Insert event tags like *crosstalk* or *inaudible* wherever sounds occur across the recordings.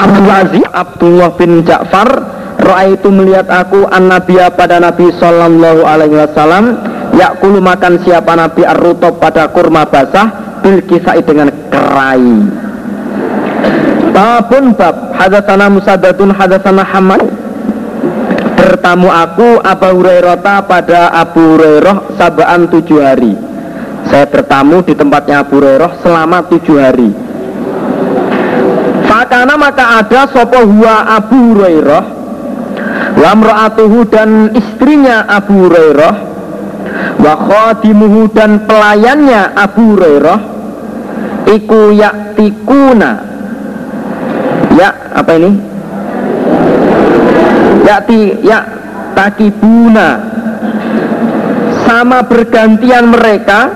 Abdul Aziz Abdullah bin Ja'far itu melihat aku an nabiya pada Nabi Sallallahu Alaihi Wasallam Yakulu makan siapa Nabi ar pada kurma basah Bil kisai dengan kerai. Babun bab Hadatsana Musaddadun hadatsana Hamad Bertamu aku Abu Hurairah pada Abu Hurairah sabaan tujuh hari. Saya bertamu di tempatnya Abu Hurairah selama tujuh hari Fakana maka ada sopo huwa Abu Hurairah Wa mra'atuhu dan istrinya Abu Hurairah Wa khadimuhu dan pelayannya Abu Hurairah Iku yaktikuna Ya apa ini? Yakti ya takibuna Sama bergantian mereka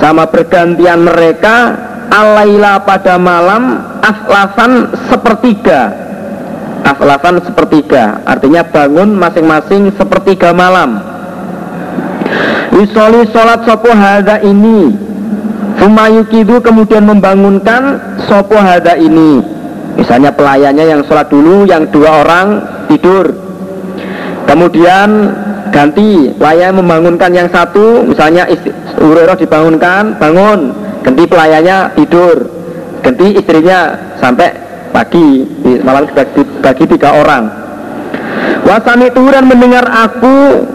Sama bergantian mereka alaila pada malam aslasan sepertiga. Aslasan sepertiga. Artinya bangun masing-masing sepertiga malam. Isoli sholat sopo hada ini. Fumayukidu kemudian membangunkan sopo hada ini. Misalnya pelayannya yang sholat dulu Yang dua orang tidur. Kemudian ganti Pelayan membangunkan yang satu. Misalnya Hurairah dibangunkan Bangun. Ganti pelayannya tidur ganti istrinya sampai pagi malam bagi, bagi tiga orang. Wasami turan mendengar aku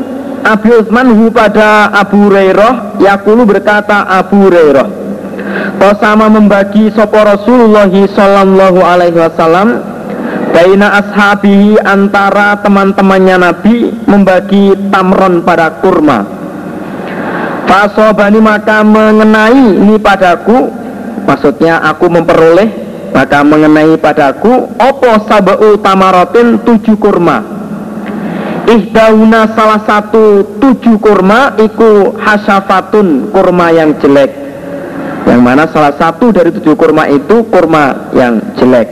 Abu Utsman pada Abu Hurairah Yakulu berkata Abu Hurairah sama membagi sopo Rasulullah Sallallahu Alaihi Wasallam Baina ashabihi antara teman-temannya Nabi membagi tamron pada kurma. Fasobani maka mengenai ini padaku Maksudnya aku memperoleh Maka mengenai padaku Opo sabau tamarotin tujuh kurma. Ihdauna salah satu tujuh kurma Iku hasafatun kurma yang jelek. Yang mana salah satu dari tujuh kurma itu kurma yang jelek.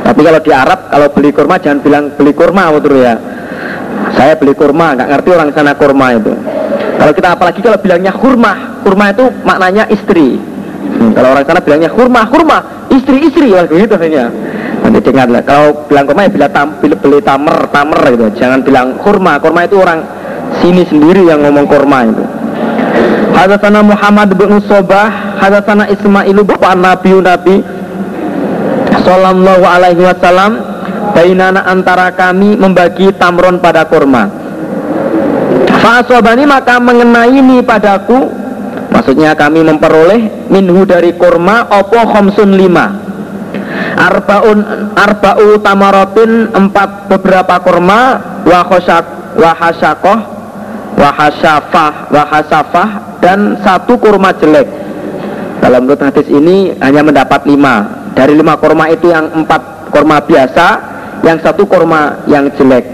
Tapi kalau di Arab Kalau beli kurma jangan bilang beli kurma betul ya. Saya beli kurma, nggak ngerti orang sana kurma itu. Kalau kita apalagi kalau bilangnya kurma, kurma itu maknanya istri. Hmm, kalau orang sana bilangnya kurma, kurma, istri-istri ya gitu hanya. Nanti dengar lah. Kalau bilang kurma ya bila tam, beli, beli tamer, tamer gitu. Jangan bilang kurma, kurma itu orang sini sendiri yang ngomong kurma itu. Hadatsana Muhammad bin Sobah, hadatsana Ismailu bapak Nabi Nabi Sallallahu alaihi wasallam Bainana antara kami membagi tamron pada kurma Fa'asobani maka mengenai ini padaku Maksudnya kami memperoleh minhu dari kurma opo khomsun lima? Arbaun arba'u tamarotin empat beberapa kurma Wahosyak wahasyakoh Wahasafah Wahasafah dan satu kurma jelek. Dalam menurut hadis ini hanya mendapat lima. Dari lima kurma itu yang empat kurma biasa Yang satu kurma yang jelek.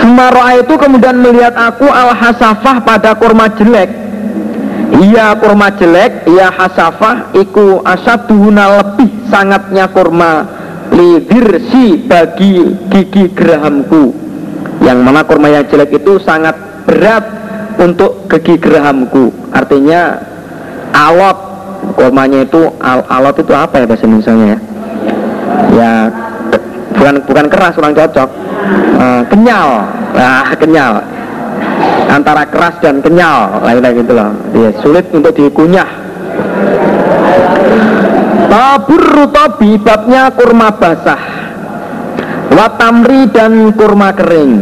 Sumaroa itu kemudian melihat aku al hasafah pada kurma jelek Iya kurma jelek, iya hasafah Iku asaduhuna lebih sangatnya kurma Lidirsi bagi gigi gerahamku. Yang mana kurma yang jelek itu sangat berat untuk gigi gerahamku. Artinya alot. Kurmanya itu al alot itu apa ya bahasa Indonesia ya? Ya bukan bukan keras kurang cocok. Uh, kenyal. Nah kenyal antara keras dan kenyal lain-lain gitu loh. Ya, sulit untuk dikunyah. Tabur rutabi babnya kurma basah. Watamri dan kurma kering.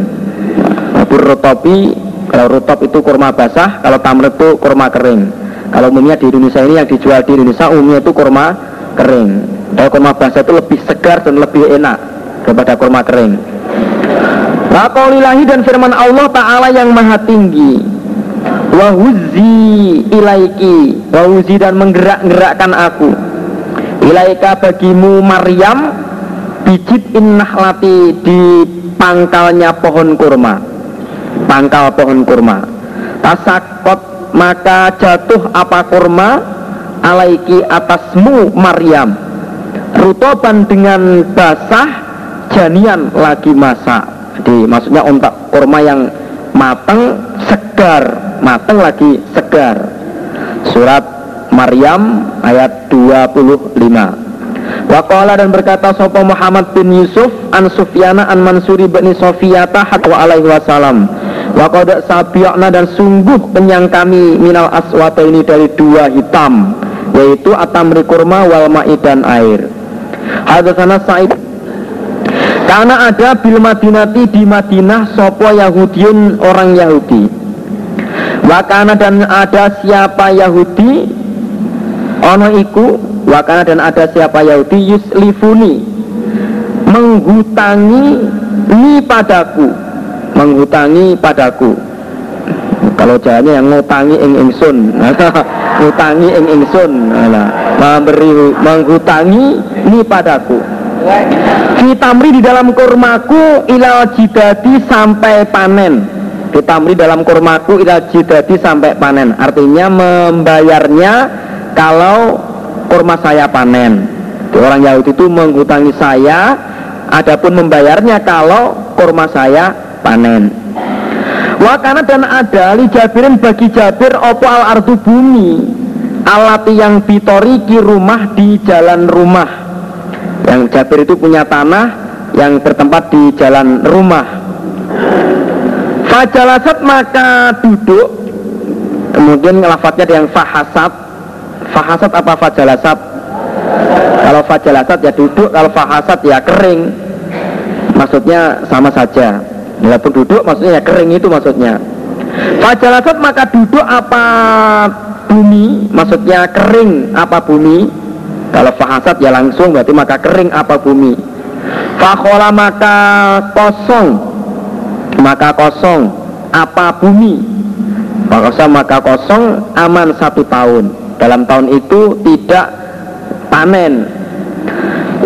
Tabur rutabi kalau rutop itu kurma basah kalau tamr itu kurma kering. Kalau umumnya di Indonesia ini yang dijual di Indonesia umumnya itu kurma kering. Kalau kurma basah itu lebih segar dan lebih enak daripada kurma kering Wakaulilahi dan firman Allah Ta'ala yang maha tinggi. Wahuzi ilaiki. Wahuzi dan menggerak-gerakkan aku. Ilaika bagimu Maryam Bijit innahlati di pangkalnya pohon kurma. Pangkal pohon kurma. Tasakot maka jatuh apa kurma? Alaiki atasmu Maryam. Rutoban dengan basah Janian lagi masak di maksudnya untuk kurma yang matang segar. Matang lagi segar. Surat Maryam ayat 25 Waqala dan berkata Sopo Muhammad bin Yusuf An Sufyana an Mansuri bin Sofiyata Hatwa alaihi wasalam. Waqadak sabiakna dan sungguh kenyang kami Minal aswata ini dari dua hitam Yaitu atamri kurma wal ma'i dan air. Hadasana Sa'id Karena ada bil Madinati di Madinah Sopo Yahudiun orang Yahudi. Wakana dan ada siapa Yahudi? Ono iku Wakana dan ada siapa Yahudi? Yuslifuni. Menghutangi Ni padaku. Menghutangi padaku. Kalau jalannya yang ngutangi ing ingsun. *laughs* Ngutangi ing ingsun. Memberi Menghutangi Ni padaku Fitamri di dalam kurmaku ilal jidadi sampai panen. Fitamri dalam kurmaku ilal jidadi sampai panen. Artinya membayarnya kalau kurma saya panen. Orang Yahudi itu menghutangi saya Adapun membayarnya kalau kurma saya panen. Wakana dan ada li Jabirin bagi Jabir opo al ardu bumi. Alati yang bitoriki rumah di jalan rumah yang Jabir itu punya tanah yang bertempat di jalan rumah. Fajalasat maka duduk. Mungkin lafadznya yang fahasat. Fahasat apa fajalasat? Kalau fajalasat ya duduk Kalau fahasat ya kering. Maksudnya sama saja. Walaupun duduk maksudnya ya kering itu maksudnya. Fajalasat maka duduk apa bumi? Maksudnya kering apa bumi kalau fahasat ya langsung berarti maka kering apa bumi. Fakhola maka kosong maka kosong apa bumi. Fakhosa maka kosong aman satu tahun. Dalam tahun itu tidak panen.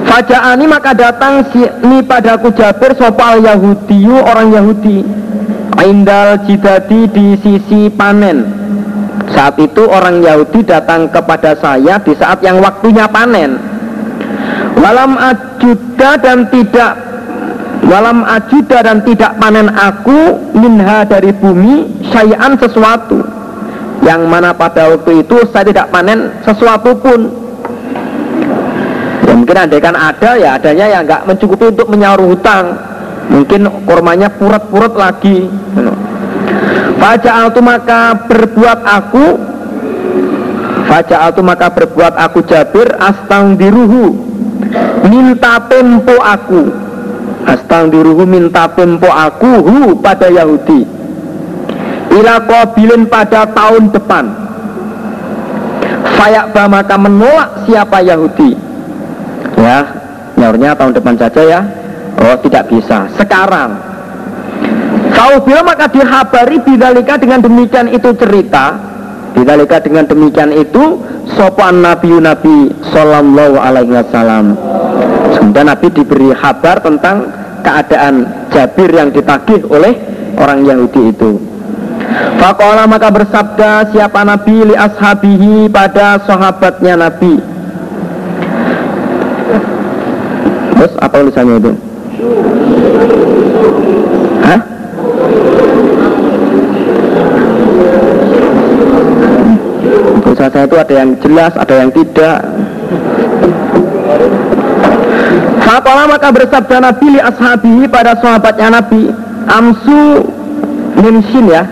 Fajaani maka datang ini padaku Jabir sopal Yahudiyu orang Yahudi Indal jidadi di sisi panen saat itu orang Yahudi datang kepada saya di saat yang waktunya panen. Walam ajuda dan tidak Walam ajuda dan tidak panen aku minha dari bumi syai'an sesuatu. Yang mana pada waktu itu saya tidak panen sesuatu pun. Ya mungkin andaikan ada ya adanya ya nggak mencukupi untuk menyaur hutang. Mungkin kormanya purut-purut lagi Faja'altu maka berbuat aku. Faja'altu maka berbuat aku Jabir Astang diruhu Minta tempo aku. Astang diruhu minta tempo aku Hu pada Yahudi. Ila kobilin pada tahun depan. Fayakba maka menolak siapa Yahudi. Ya Nyaurnya tahun depan saja ya. Oh tidak bisa. Sekarang Kau bilang maka dihabari bidalika dengan demikian itu cerita Bidalika dengan demikian itu Sopan Nabi Nabi Sallallahu alaihi wasallam Kemudian Nabi diberi kabar tentang keadaan Jabir yang ditagih oleh orang Yahudi itu Fakola maka bersabda siapa Nabi li ashabihi pada sahabatnya Nabi Terus apa tulisannya itu? Hah? Bahasa itu ada yang jelas, ada yang tidak. Fakola maka bersabda Nabi li ashabihi pada sahabatnya Nabi? Amsu mimsin ya.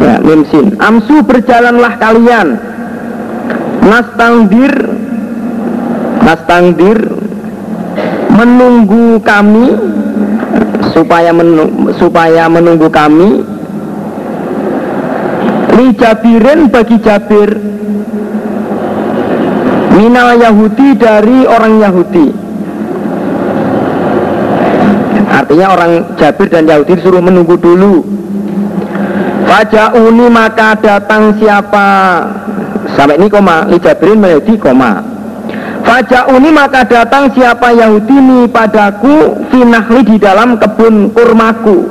Ya mimsin Amsu berjalanlah kalian. Nastangdir Nastangdir Menunggu kami Supaya menunggu, supaya menunggu kami. Li Jabirin bagi Jabir Minal Yahudi dari orang Yahudi. Artinya orang Jabir dan Yahudi disuruh menunggu dulu. Faja'uni maka datang siapa? Sampai ini koma Li Jabirin Yahudi koma. Faja'uni maka datang siapa Yahudi ini padaku? Finahli di dalam kebun kurmaku.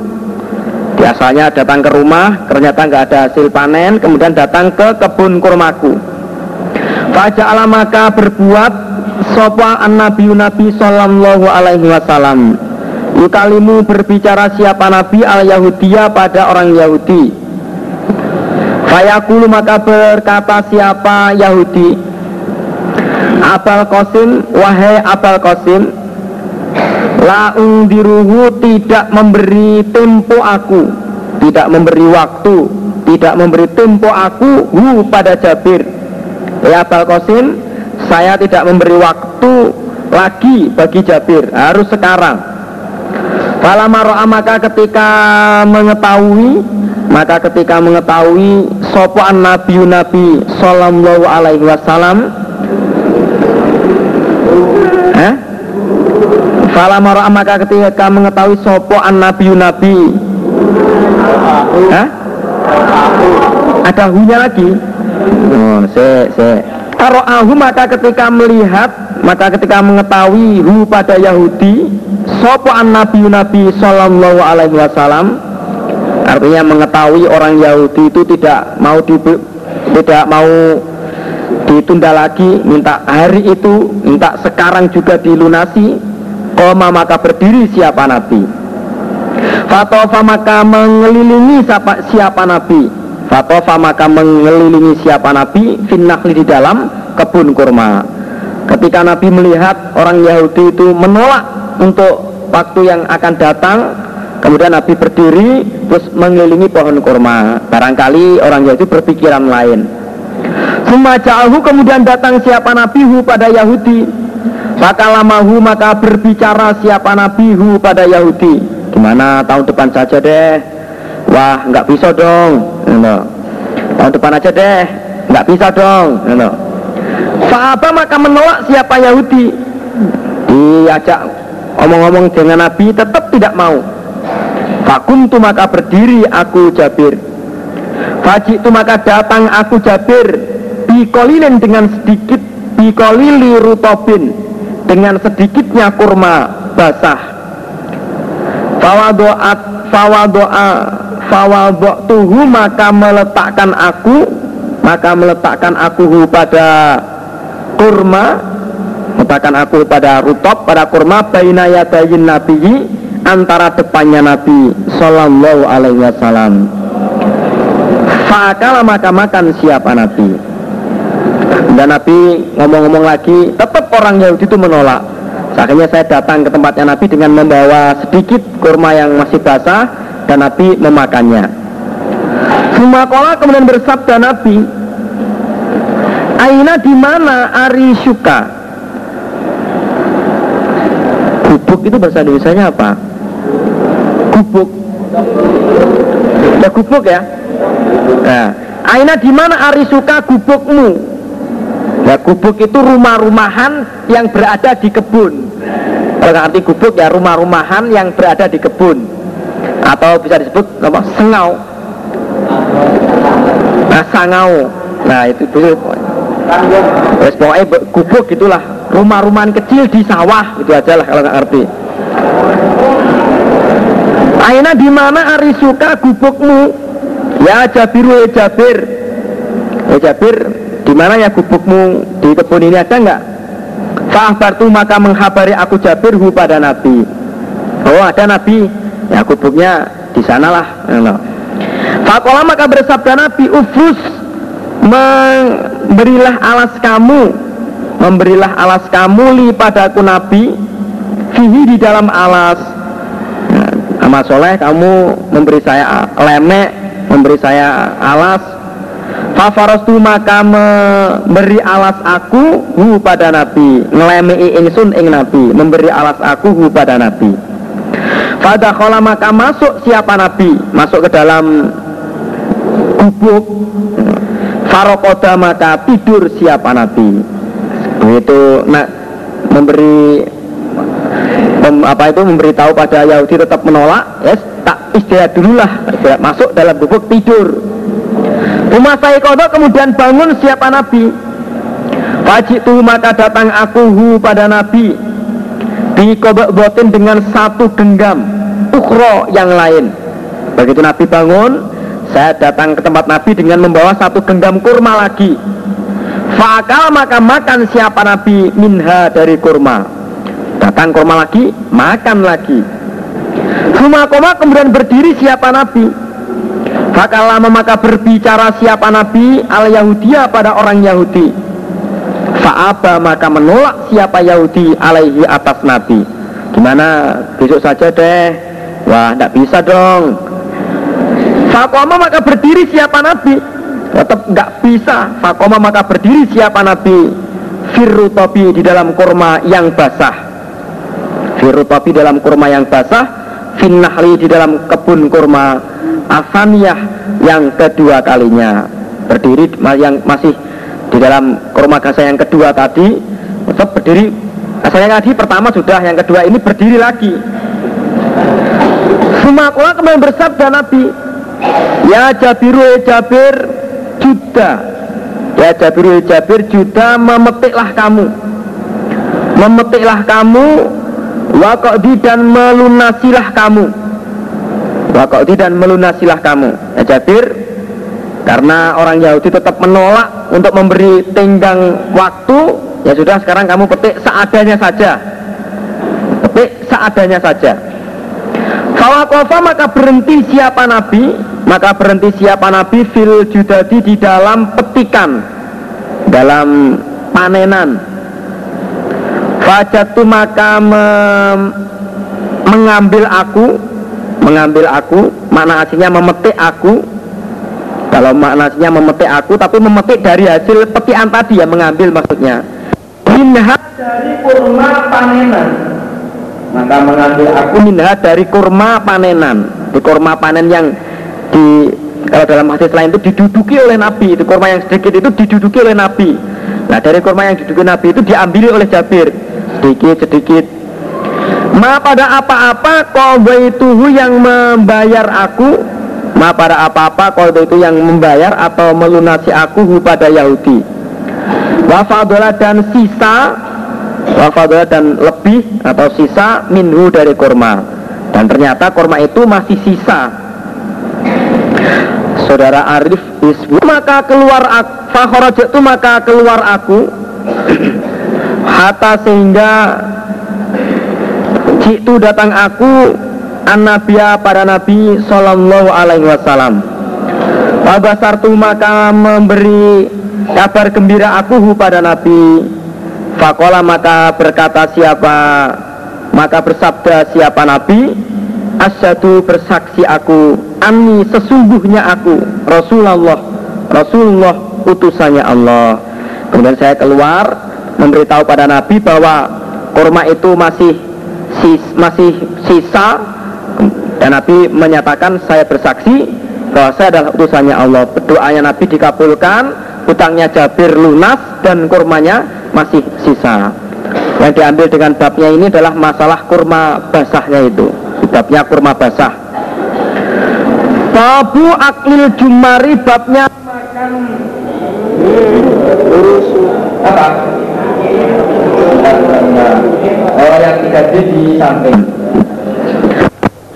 Biasanya datang ke rumah Ternyata nggak ada hasil panen Kemudian datang ke kebun kurmaku Faja'ala maka berbuat Sopa an nabi nabi sallallahu alaihi wasallam. Yukalimu berbicara siapa nabi al Yahudiya pada orang Yahudi. Fayakulu maka berkata siapa Yahudi? Abal Qasim wahai Abal Qasim la undiruhu tidak memberi tempo aku. Tidak memberi waktu tidak memberi tempo aku hu pada Jabir ya Abal Qasim saya tidak memberi waktu lagi bagi Jabir harus sekarang Fala maka ketika mengetahui maka ketika mengetahui sopan nabi nabi sallallahu alaihi wasallam eh? Fala maka ketika mengetahui sopan nabi nabi eh? ada hunya lagi oh, se maka ketika melihat maka ketika mengetahui hu pada Yahudi sopan nabi nabi sallallahu alaihi wasallam Artinya mengetahui orang Yahudi itu tidak mau di, tidak mau ditunda lagi, minta hari itu, minta sekarang juga dilunasi. Koma maka berdiri siapa Nabi. Fatofa maka mengelilingi siapa, siapa Nabi. Fatofa maka mengelilingi siapa Nabi. Finnahli di dalam kebun kurma. Ketika Nabi melihat orang Yahudi itu menolak untuk waktu yang akan datang Kemudian Nabi berdiri terus mengelilingi pohon kurma. Barangkali orang Yahudi berpikiran lain. Semacaahu kemudian datang siapa Nabi hu pada Yahudi. Maka lamahu maka berbicara siapa Nabi hu pada Yahudi. Gimana tahun depan saja deh. Wah nggak bisa dong. No. Tahun depan aja deh. Nggak bisa dong. No. Apa maka menolak siapa Yahudi. Diajak omong-omong dengan Nabi tetap tidak mau Fakuntu maka berdiri aku Jabir Fajitu maka datang aku Jabir Bikolilin dengan sedikit Bikolili rutobin Dengan sedikitnya kurma basah Fawadoat Fawadoa Fawadotuhu maka meletakkan aku Maka meletakkan aku pada kurma Meletakkan aku pada rutop Pada kurma Baina yadayin nabiyyi antara depannya Nabi Sallallahu Alaihi Wasallam. Fakala maka makan siapa Nabi. Dan Nabi ngomong-ngomong lagi, tetap orang Yahudi itu menolak. Akhirnya saya datang ke tempatnya Nabi dengan membawa sedikit kurma yang masih basah dan Nabi memakannya. Sumakola kemudian bersabda Nabi, Aina di mana Ari Suka? Gubuk itu bahasa Indonesia apa? gubuk ya gubuk ya nah Aina di mana arisuka gubukmu ya gubuk itu rumah-rumahan yang berada di kebun. Kalau arti gubuk ya rumah-rumahan yang berada di kebun. Atau bisa disebut apa? Sengau. Nah sangau. Nah itu itu Terus pokoknya gubuk gitulah. Rumah-rumahan kecil di sawah. Itu aja lah kalau nggak ngerti. Aina di mana arisuka gubukmu? Ya Jabir ya Jabir. Di mana ya gubukmu? Di kebun ini ada enggak? Fa'abartu maka menghabari aku Jabir hu pada Nabi. Oh ada Nabi. Ya gubuknya di sanalah. Fakola maka bersabda Nabi Ufus memberilah alas kamu memberilah alas kamu li padaku Nabi fihi di dalam alas amal soleh kamu memberi saya lemek memberi saya alas Fafarastu maka memberi alas aku hu pada Nabi. Ngelemei insun ing Nabi. Memberi alas aku hu pada Nabi. Fadakhola maka masuk siapa Nabi? Masuk ke dalam gubuk. Farokoda maka tidur siapa Nabi? Itu nak memberi mem, apa itu memberitahu pada Yahudi tetap menolak. Ya tak istirahat dululah. Istirahat masuk dalam bubuk tidur rumah kodok kemudian bangun siapa Nabi? Wajib tuh maka datang aku hu pada Nabi. Di botin dengan satu genggam ukro yang lain. Begitu Nabi bangun saya datang ke tempat Nabi dengan membawa satu genggam kurma lagi. Fakal maka makan siapa Nabi? Minha dari kurma. Datang koma lagi, makan lagi. Huma koma kemudian berdiri siapa Nabi. Fakal lama maka berbicara siapa Nabi al Yahudia pada orang Yahudi. Fa'aba maka menolak siapa Yahudi alaihi atas Nabi. Gimana? Besok saja deh. Wah tidak bisa dong. Fakoma maka berdiri siapa Nabi? Tetap nggak bisa. Fakoma maka berdiri siapa Nabi? Firrutobi di dalam kurma yang basah. Firrutobi dalam kurma yang basah Finnahli di dalam kebun kurma Asaniyah yang kedua kalinya. Berdiri yang masih di dalam kurma gasa yang kedua tadi. Tetap berdiri. Saya tadi pertama sudah yang kedua ini berdiri lagi. Sumakola kemudian bersabda Nabi Ya Jabiru ya Jabir Juda. Ya Jabiru ya Jabir Juda memetiklah kamu. Memetiklah kamu Wakodi dan melunasilah kamu. Wakodi dan melunasilah kamu. Ya Jabir karena orang Yahudi tetap menolak untuk memberi tenggang waktu ya sudah sekarang kamu petik seadanya saja. Petik seadanya saja. Fawakofa maka berhenti siapa Nabi maka berhenti siapa Nabi fil judadi di dalam petikan dalam panenan Fajatu maka me mengambil aku mengambil aku mana aslinya memetik aku kalau maknanya memetik aku tapi memetik dari hasil petikan tadi yang mengambil maksudnya. Minha dari kurma panenan. Maka mengambil aku minha dari kurma panenan. Di kurma panen yang di kalau dalam hadis lain itu diduduki oleh Nabi. Itu kurma yang sedikit itu diduduki oleh Nabi. Nah dari kurma yang diduduki Nabi itu diambil oleh Jabir sedikit sedikit. Ma pada apa-apa kau itu yang membayar aku? Ma pada apa-apa kalau itu yang membayar atau melunasi aku pada Yahudi? Wafadola dan sisa Wafadola dan lebih atau sisa minhu dari kurma. Dan ternyata kurma itu masih sisa. Saudara Arif Isbu Maka keluar Fakhrajat itu maka keluar aku *clears throat* Hatta sehingga Citu datang aku an-nabiya pada Nabi Sallallahu Alaihi Wasallam. Wabasartu maka memberi kabar gembira aku pada Nabi. Fakola maka berkata siapa Maka bersabda siapa Nabi Asyadu bersaksi aku Ani sesungguhnya aku Rasulullah Rasulullah utusannya Allah. Kemudian saya keluar Memberitahu pada Nabi bahwa Kurma itu masih sis, masih sisa dan Nabi menyatakan saya bersaksi bahwa saya adalah utusannya Allah. Doanya Nabi dikabulkan, hutangnya Jabir lunas dan kurmanya masih sisa. Yang diambil dengan babnya ini adalah masalah kurma basahnya itu. Babnya kurma basah. Babu aklil jumari babnya makan? Oh yang tidak di samping.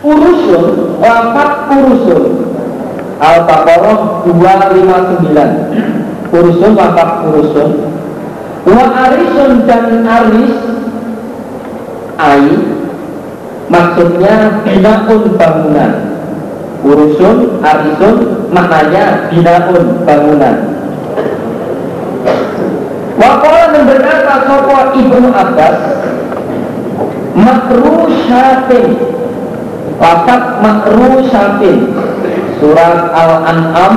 Kurusun, lafat kurusun. Al-Baqarah 259 Kurusun, lafat kurusun. Wa arisun dan aris Ai Maksudnya binaun bangunan. Kurusun, arisun Maknanya binaun bangunan. Wakola dan berkata Sopo Ibnu Abbas Makrusyatin Lafat makru syafin Surat Al-An'am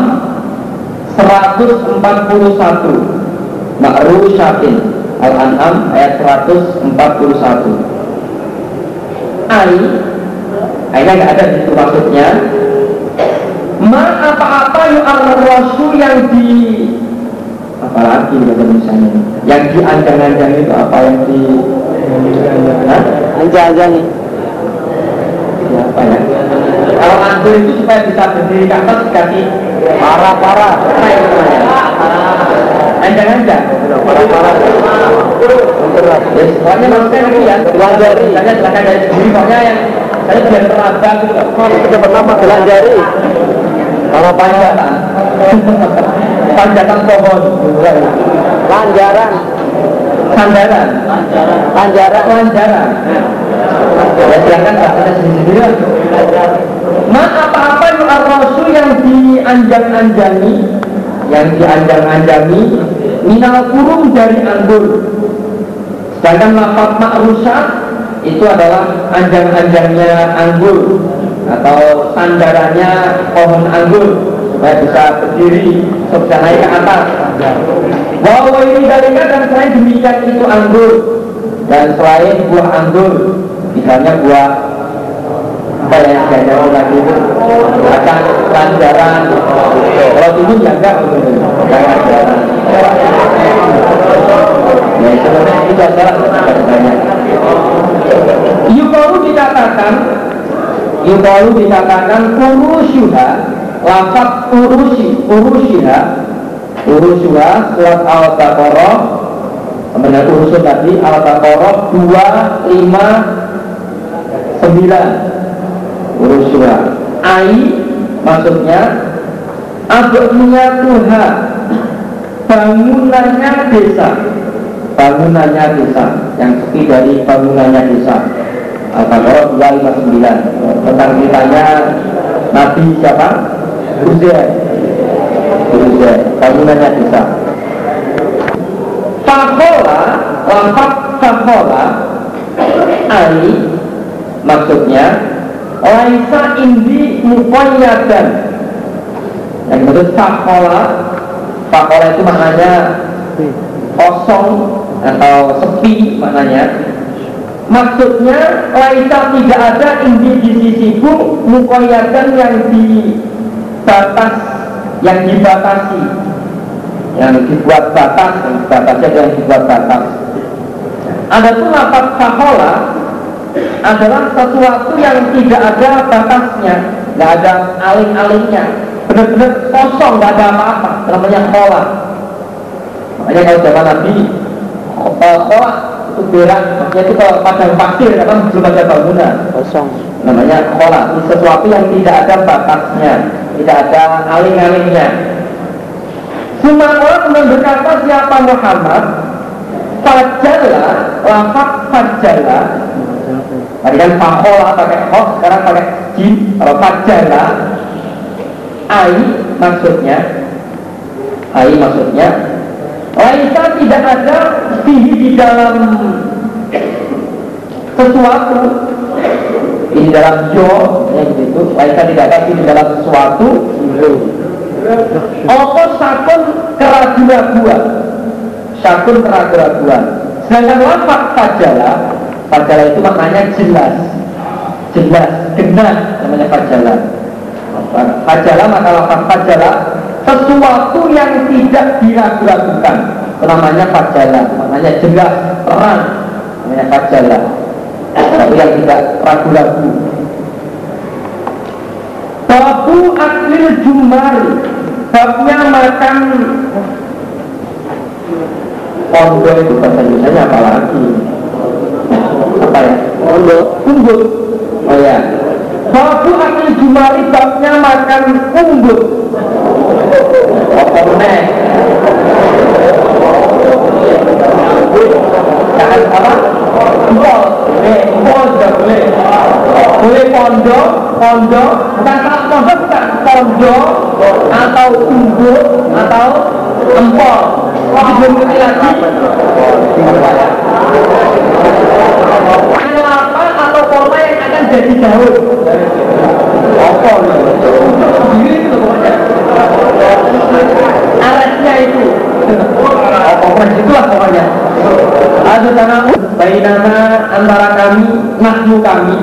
141 Makru syafin Al-An'am ayat 141 Ai Aina nggak ada di situ maksudnya. Ma apa-apa rasul yang di apalagi bahasa misalnya yang di anjang-anjang itu apa yang di apa ya kalau anggur itu supaya bisa berdiri atas dikasih para para Anjang-anjang Para-para Ya semuanya maksudnya itu ya. Belajari Misalnya silakan dari sendiri Pokoknya yang Saya biar terabang gitu loh Sudah pertama belajari Para panjatan Panjatan pohon. Lanjaran Sandaran Lanjaran Lanjaran Ya. Silahkan bahasanya sendiri-sendiri Ma apa-apa rasul yang dianjang-anjangi Yang dianjang-anjangi minal kurung dari anggur. Sedangkan lafaz makrusat itu adalah anjang-anjangnya anggur atau sandarannya pohon anggur supaya bisa berdiri bisa naik ke atas bahwa ini dalika dan selain demikian itu anggur. Dan selain buah anggur misalnya buah apa saya jauh lagi itu. Akan pelajaran kalau dulu ya enggak. Pelajaran ya sebenarnya itu adalah banyak Yukalu dikatakan Yukalu dikatakan urusyuha Lafat urusi Urusyiha Urusyuha Surat Al-Baqarah. Kemudian urusun tadi Al-Baqarah 2, 5, 9 Urusyuha Ai Maksudnya Abadnya Tuhan Bangunannya desa. Bangunannya desa Yang sepi dari bangunannya desa. Al-Baqarah 259 Tentang ceritanya Nabi siapa? Uzair Uzair Bangunannya desa Fakola Lafat Fakola Ali Maksudnya Laisa indi mukoyadan Yang maksud Fakola Fakola itu maknanya Kosong Atau sepi maknanya. Maksudnya Laisa tidak ada indi di sisiku Mukoyadan yang dibatas Yang dibatasi. Yang dibuat batas Yang batasnya yang dibuat batas. Ada pun lapat fahola Adalah sesuatu yang tidak ada batasnya. Tidak ada aling-alingnya Benar-benar kosong, tidak ada apa-apa. Namanya khola. Makanya kalau zaman Nabi Khola itu berak. Maksudnya itu kalau padang pasir kan belum ada bangunan. Kosong. Namanya khola. Sesuatu yang tidak ada batasnya tidak ada aling-alingnya Sumakola kemudian berkata siapa Muhammad Fajala lafaz Fajala Tadi kan fakola pakai kok sekarang pakai jin. Kalau Fajala Ai maksudnya Ai maksudnya Laisa tidak ada fihi di dalam sesuatu di dalam jo ya gitu. Laisa tidak fihi di dalam sesuatu. Apa sakun keraguan-raguan Sakun keraguan-raguan Sedangkan lafaz fajala Fajala itu maknanya jelas. Jelas, genah namanya fajala Fajala maka lafaz fajala sesuatu yang tidak diragu-ragukan namanya fajala namanya jelas terang. Namanya fajala tapi yang tidak ragu-ragu. Babu aklil jumari babnya makan. Pondok itu bahasa Indonesia apa lagi? Apa ya? Pondok. Umbut oh ya babu aklil jumari babnya makan umbut apa meneh jangan apa pol boleh boleh boleh pondok pondok bukan salah pondok bukan pondok atau umbut atau empol tapi belum ngerti lagi. Kelapa atau koma yang akan jadi daun apa? Ini itu pokoknya alatnya itu. Pokoknya itulah pokoknya. Ada tanahmu bainana antara kami nahnu kami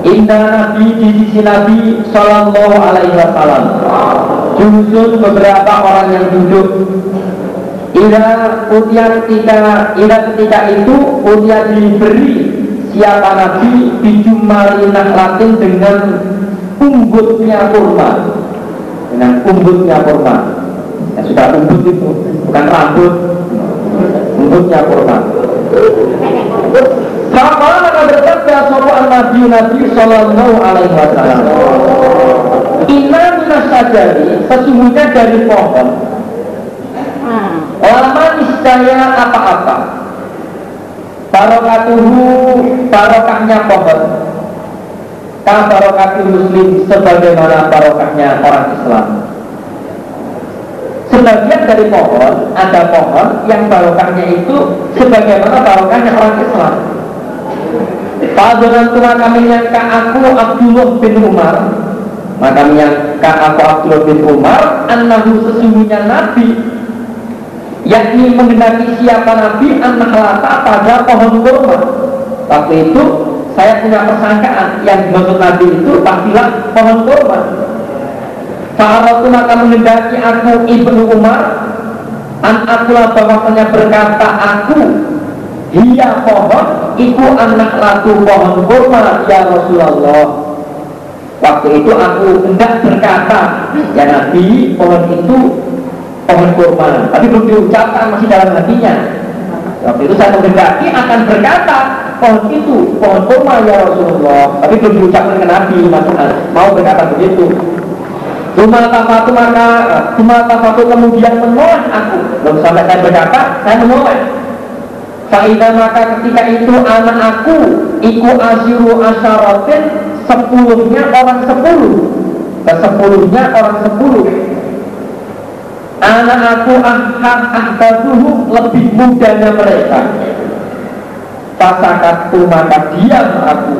Indah Nabi di sisi Nabi Sallallahu Alaihi Wasallam. Julusun beberapa orang yang duduk. Ila utia ketika Ila ketika itu utia diberi Siapa Nabi Bijumali latin dengan Umbutnya kurma Dengan umbutnya kurma ya, Sudah umbut itu Bukan rambut. Umbutnya kurma Fakala maka berkata sopan Nabi Nabi Sallallahu Alaihi Wasallam? Inna minas sajari Sesungguhnya dari pohon. Lama niscaya apa-apa. Barokatuhu Barokahnya pohon Ka barokatul muslim Sebagaimana barokahnya orang Islam. Sebagian dari pohon ada pohon yang barokahnya itu sebagaimana barokahnya orang Islam. Fadlan tua kami nyangka aku Abdullah bin Umar. Maka menyangka aku Abdullah bin Umar Anahu sesungguhnya Nabi. Yakni mengendaki siapa Nabi anak lata pada pohon kurma. Waktu itu saya punya persangkaan yang dimaksud Nabi itu pastilah pohon kurma. Fa'alatu maka mengendaki aku Ibnu Umar An akulah bahwasanya berkata aku Dia pohon Iku anak latu pohon kurma Ya Rasulullah. Waktu itu aku hendak berkata Ya Nabi pohon itu pohon kurma. Tapi belum diucapkan masih dalam hatinya Waktu itu saya mengendaki akan berkata pohon itu pohon kurma ya Rasulullah. Tapi belum diucapkan ke Nabi Mau berkata begitu. Cuma tafatu maka Cuma tafatu kemudian menolak aku. Belum sampai saya berkata, saya menolak. Faidah maka ketika itu anak aku Iku asiru asyaratin Sepuluhnya orang sepuluh. Kesepuluhnya orang sepuluh Anak aku ahad ahbaduhu Lebih mudanya mereka Pasakatu maka diam aku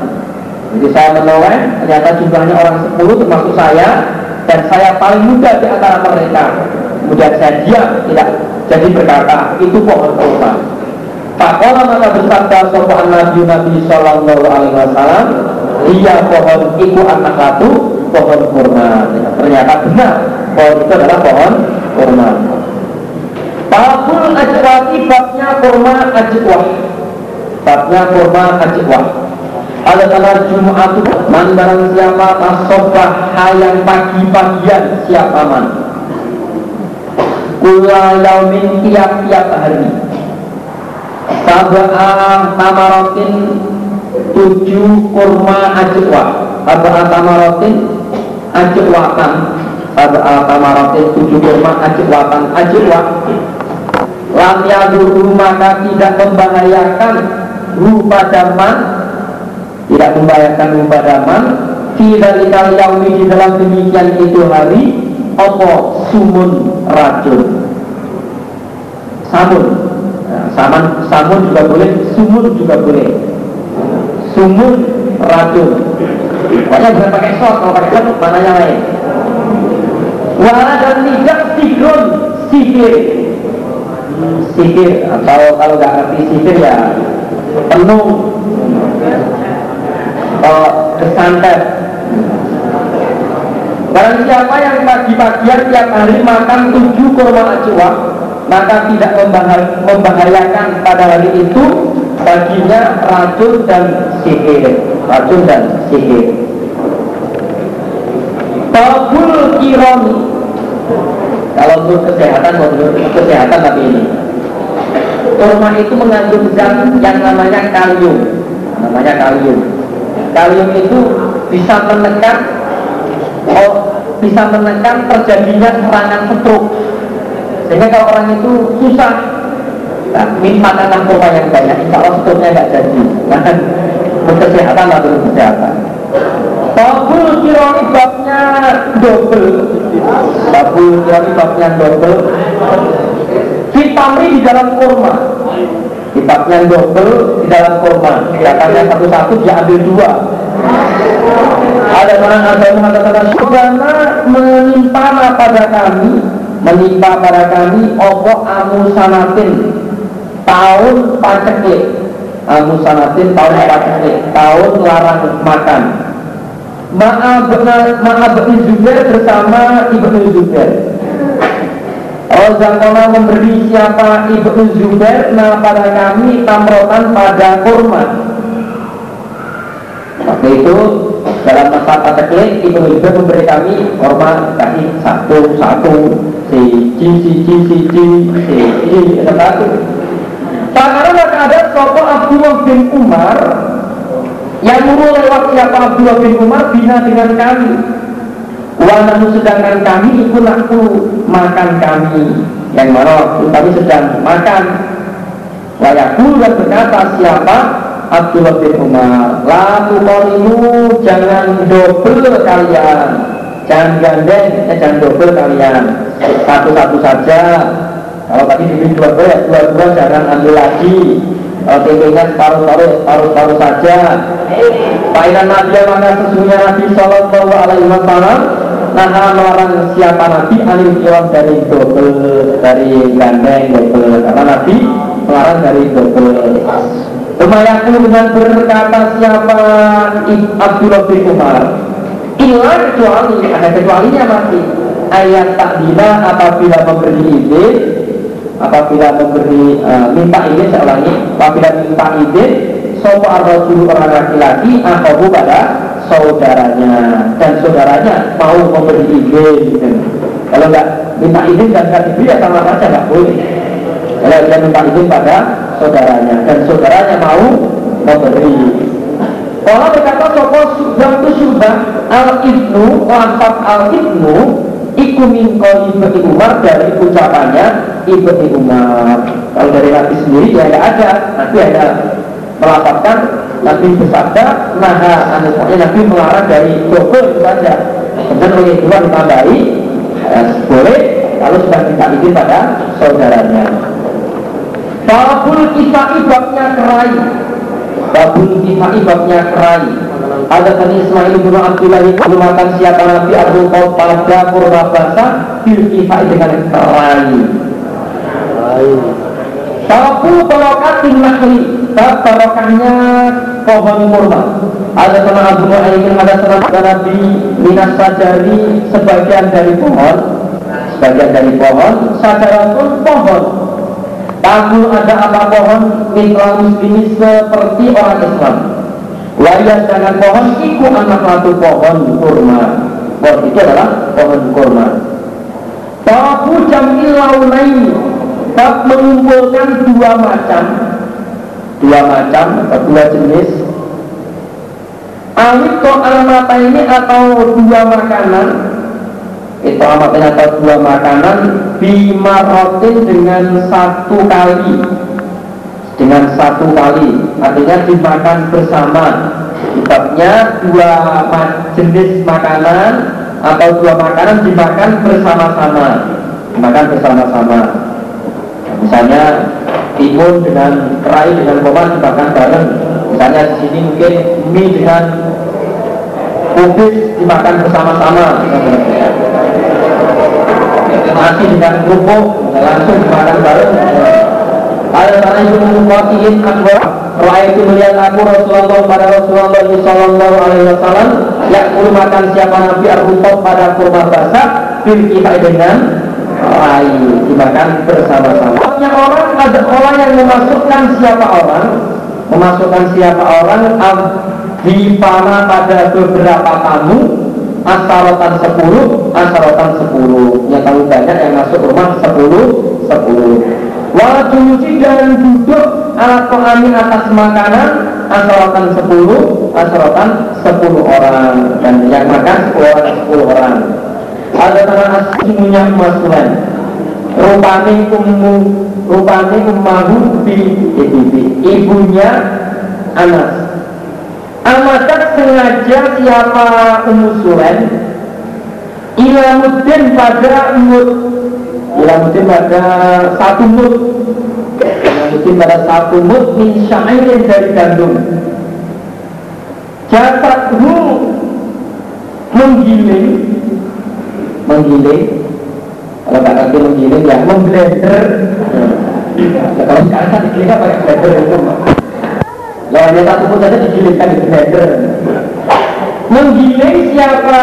Jadi saya menolak Ternyata jumlahnya orang sepuluh termasuk saya dan saya paling muda di antara mereka. Kemudian saya diam, tidak jadi berkata, itu pohon kurma. Pakola maka bersabda sopan Nabi Nabi Sallallahu Alaihi Wasallam, iya pohon iku anak latu pohon kurma. Ternyata benar, pohon itu adalah pohon kurma. Babul ajwati babnya kurma ajwah. Babnya kurma ajwah. Adalah Jumat Man barang siapa Asobah hayang pagi-pagian Siapa man Kula yaumin tiap-tiap hari Sabah tamarotin Tujuh kurma ajwa Sabah tamarotin Ajwatan Sabah tamarotin Tujuh kurma ajwatan Ajwa Lam yaduru maka tidak membahayakan Rupa daman tidak membayarkan mubadaman tidak dikali yaumi di dalam demikian itu hari opo sumun racun. Samun. Nah, saman, samun juga boleh sumun juga boleh. Sumun racun. Pokoknya bukan pakai sok kalau pakai sok mananya lain wala dan tidak sigrun sihir. Sihir atau kalau nggak ngerti sihir ya penuh. Oh, kesantet. Barang siapa yang pagi-pagian tiap hari makan tujuh kurma ajwa Maka tidak membahayakan pada hari itu Baginya racun dan sihir. Racun dan sihir Babul kironi Kalau untuk kesehatan, untuk kesehatan tapi ini. Kurma itu mengandung zat yang namanya kalium. Namanya kalium. Kalium itu bisa menekan oh, bisa menekan terjadinya serangan stroke. Sehingga kalau orang itu susah nah, minum makanan kurma yang banyak insya Allah stroke-nya nggak jadi. Nah, *laughs* kesehatan atau kesehatan Babul kironi babnya double. Babul kironi babnya double. Vitamin di dalam kurma. Kitabnya double di dalam kurma. Katanya satu-satu dia ambil dua. Ada orang ada mengatakan Subhana menimpa pada kami? Menimpa pada kami Opo amusanatin? Tahun paceklik Amusanatin tahun paceklik Tahun larang makan Ma'abni Zubair bersama Ibnu Zubair Allah Zakona memberi siapa Ibnu Zubair Nah pada kami tamrotan pada kurma Waktu itu dalam masa pateklik Ibnu Zubair memberi kami kurma kaki satu satu si siji siji siji satu akan ada sopo Abdullah bin Umar yang mulu lewat siapa Abdullah bin Umar bina dengan kami. Wanamu sedangkan kami ikut aku makan kami. Yang mana waktu kami sedang makan. Wayaku dan berkata siapa? Abdullah bin Umar. Lalu kolimu jangan double kalian. Jangan gandeng ya jangan double kalian. Satu-satu saja. Kalau tadi dibeli dua dua ya dua-dua jangan ambil lagi kalau tempenya separuh-paruh separuh-paruh saja. Fa'inan Nabi maka sesungguhnya Nabi Sallallahu Alaihi Wasallam? Nah melarang siapa Nabi? Anil kiwam dari double Dari gandeng double Karena Nabi melarang dari double Kemayaku dengan berkata siapa? Abdullah bin Umar. Illa kecuali, ada kecualinya masih Ayat takdila apabila memberi izin Apabila memberi uh, minta izin saya ulangi Apabila minta izin Sopo arrojul orang laki-laki Akabu pada saudaranya. Dan saudaranya mau memberi izin. Gitu. Kalau nggak minta izin dan nggak diberi ya sama saja nggak boleh. Kalau dia minta izin pada saudaranya Dan saudaranya mau memberi. Kalau berkata sopo subang itu subang al ibnu lafaz al ibnu iku min ibnu Umar dari ucapannya ibnu Umar. Kalau dari Nabi sendiri ya tidak ada, Nabi ada melaporkan Nabi bersabda naha anismanya Nabi melarang dari itu saja. Kemudian oleh dua ditambahi boleh kalau sudah minta izin pada saudaranya. Babul kisah ibabnya kerai Babul kisah ibabnya kerai ada tadi Ismail bin Abdullah itu makan siapa Nabi Abu Qaw pada kurma basa bil kifai dengan kerai. Sapu pelokatin nahli Bab barokahnya pohon kurma. Ada sama Abu Mu'ayyin Ada sama Nabi Minas sajari Sebagian dari pohon Sebagian dari pohon Sajaran pun pohon. Tahu ada apa pohon? Mitra muslimis seperti orang Islam Wayas dengan pohon Iku anak satu pohon kurma. Pohon itu adalah pohon kurma. Tahu jamil launaini Bab mengumpulkan dua macam. Dua macam atau dua jenis. Alif to alamata ini atau dua makanan? Itu alamatnya atau dua makanan Bimarotin dengan satu kali. Dengan satu kali Artinya dimakan bersama Sebabnya dua jenis makanan Atau dua makanan dimakan bersama-sama Dimakan bersama-sama Misalnya timun dengan kerai dengan koman dimakan bareng. Misalnya di sini mungkin mie dengan kubis dimakan bersama-sama. Nasi dengan kerupuk langsung dimakan bareng. Ada sana itu mengkuatiin akbar. Roa itu melihat aku Rasulullah pada Rasulullah Sallallahu Alaihi Wasallam yang makan siapa Nabi Abu pada kurma basah bil dengan lain dimakan bersama-sama. Banyak orang ada orang yang memasukkan siapa orang, memasukkan siapa orang di pana pada beberapa tamu asarotan sepuluh, asarotan sepuluh. Yang tahu banyak yang masuk rumah sepuluh, sepuluh. Wajulusi dan duduk alat pengamin atas makanan asarotan sepuluh, asarotan sepuluh orang. Dan yang makan sepuluh orang, sepuluh orang. Ada tanah aslinya masulan rupane ummu rupane ummahu bi ibunya Anas. Amatat sengaja siapa Ummu Sulaim? Ilamuddin pada mut Ilamuddin pada satu mut Ilamuddin pada satu mut Min syairin dari gandum Jasadhu menggiling. Menggiling? Kalau nggak ngerti menggiling ya memblender nah, kalau sekarang kan digiling pakai blender itu lah hanya satu pun saja digilingkan di blender menggiling siapa?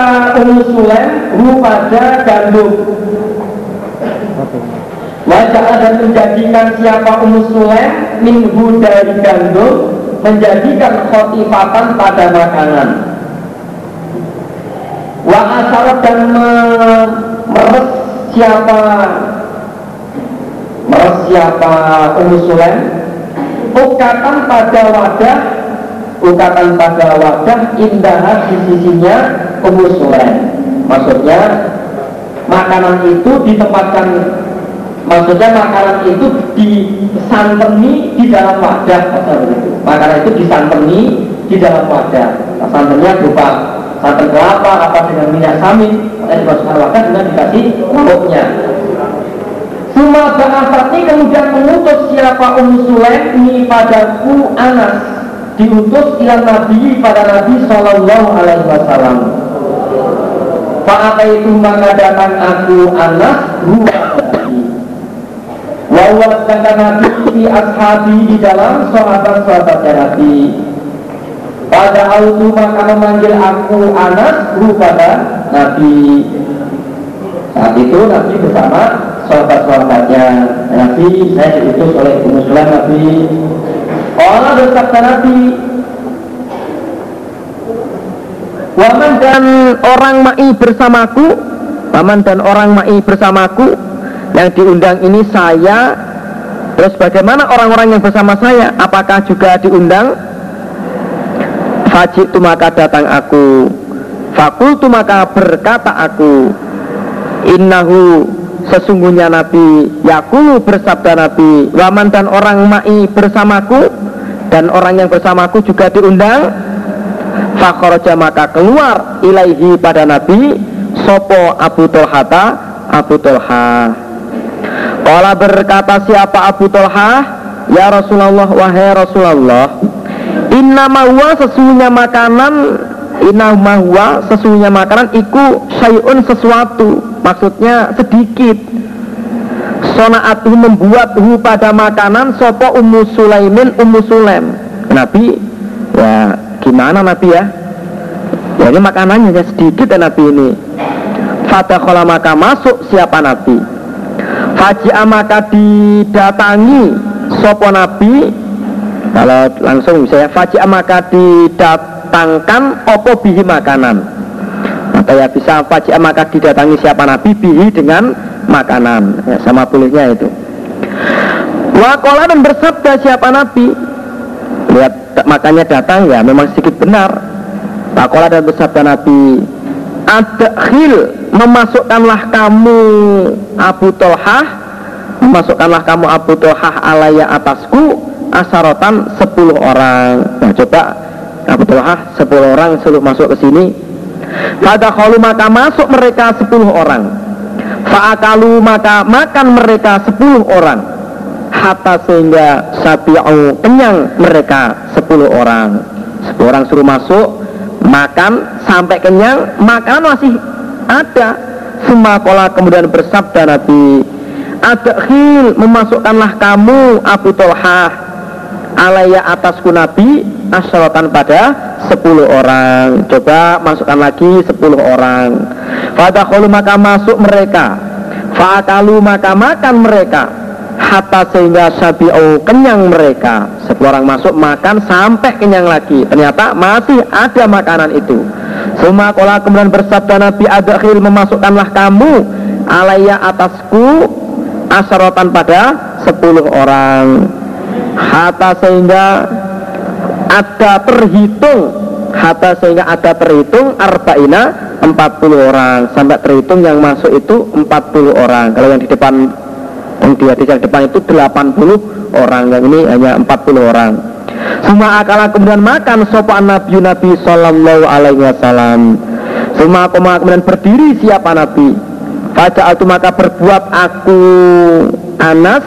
Hu pada gandum Wajah dan menjadikan siapa Ummu minhu dari gandum menjadikan khotifatan pada makanan. Wa asyarat dan meres siapa meres siapa Ummu ukatan pada wadah ukatan pada wadah indah di sisinya Ummu maksudnya makanan itu ditempatkan maksudnya makanan itu disanteni di dalam wadah makanan itu disanteni di dalam wadah. Santannya berupa santan kelapa apa dengan minyak samin dan dimasukkan dengan dikasih lauknya Suma ba'asati kemudian mengutus siapa Ummu Sulaim ini padaku Anas. Diutus ila Nabi pada Nabi Sallallahu Alaihi Wasallam. Pak itu datang aku Anas dua Wawat kata Nabi di ashabi di dalam sahabat-sahabat Nabi. Pada autu maka memanggil aku Anas pada Nabi. Saat itu Nabi bersama sahabat-sahabatnya Nabi saya diutus oleh Muslim Nabi Allah bersabda Nabi Waman dan orang ma'i bersamaku Waman dan orang ma'i bersamaku Yang diundang ini saya. Terus bagaimana orang-orang yang bersama saya? Apakah juga diundang? Fajik tu maka datang aku. Fakultu maka berkata aku Innahu sesungguhnya Nabi Yakulu bersabda Nabi Waman dan orang ma'i bersamaku Dan orang yang bersamaku juga diundang. Fakhoroja maka keluar ilaihi pada Nabi Sopo Abu Tolhata? Abu Tolha Kala berkata siapa Abu Tolha Ya Rasulullah wahai Rasulullah. Inna mahwa sesungguhnya makanan Inna mahwa sesungguhnya makanan Iku syai'un sesuatu. Maksudnya sedikit. Sonaatu membuat hu pada makanan sopo ummu sulaimin ummu sulaim. Nabi ya gimana Nabi ya? Ya ini makanannya ya sedikit ya Nabi ini. Fadakhola maka masuk siapa Nabi Faji'a maka didatangi sopo Nabi? Kalau langsung saya Faji'a maka didatangkan opo bihi makanan? Atau ya bisa fajia maka didatangi siapa Nabi? Bihi dengan makanan. Ya, sama bolehnya itu. Wakola dan bersabda siapa Nabi? Lihat makanya datang ya memang sedikit benar. Wakola dan bersabda Nabi Adakhil memasukkanlah kamu Abu Tolhah memasukkanlah kamu Abu Tolhah alaya atasku asarotan 10 orang. Nah coba Abu Tolhah 10 orang seluruh masuk ke sini. Pada kalau maka masuk mereka sepuluh orang. Fa'akalu maka makan mereka sepuluh orang. Hatta sehingga sabi'u kenyang mereka sepuluh orang. Sepuluh orang suruh masuk Makan sampai kenyang Makanan masih ada. Semua kola kemudian bersabda Nabi Adakhil memasukkanlah kamu Abu Tolhah Alaya atasku Nabi Asyaratan pada 10 orang. Coba masukkan lagi 10 orang. Fadakulu maka masuk mereka. Fa'akalu maka makan mereka Hatta sehingga sabi'u kenyang mereka. 10 orang masuk makan sampai kenyang lagi. Ternyata masih ada makanan itu. Semua kola kemudian bersabda Nabi Adakhil memasukkanlah kamu Alaya atasku Asyaratan pada 10 orang. Hatta sehingga ada terhitung. Hatta sehingga ada terhitung arba'ina 40 orang. Sampai terhitung yang masuk itu 40 orang. Kalau yang di depan yang di hadis yang depan itu 80 orang. Yang ini hanya 40 orang. Semua akal kemudian makan sopan nabi nabi sallallahu alaihi wasallam. Semua aku kemudian berdiri siapa nabi? Baca itu maka berbuat aku Anas.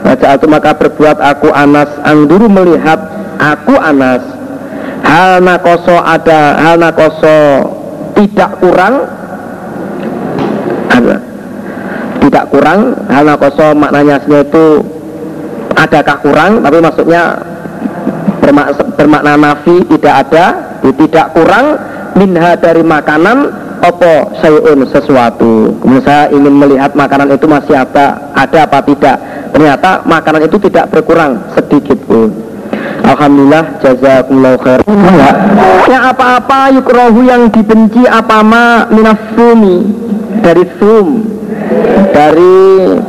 Baca itu maka berbuat aku Anas. Angduru melihat aku Anas. Hal nakoso ada hal nakoso tidak kurang. Ada tidak kurang hal nakoso maknanya itu adakah kurang tapi maksudnya bermak, bermakna nafi tidak ada tidak kurang minha dari makanan opo sayun sesuatu kemudian saya ingin melihat makanan itu masih ada ada apa tidak ternyata makanan itu tidak berkurang sedikit pun Alhamdulillah jazakumullah khair. Ya. Yang apa-apa yukrohu yang dibenci apa ma minafumi dari sum dari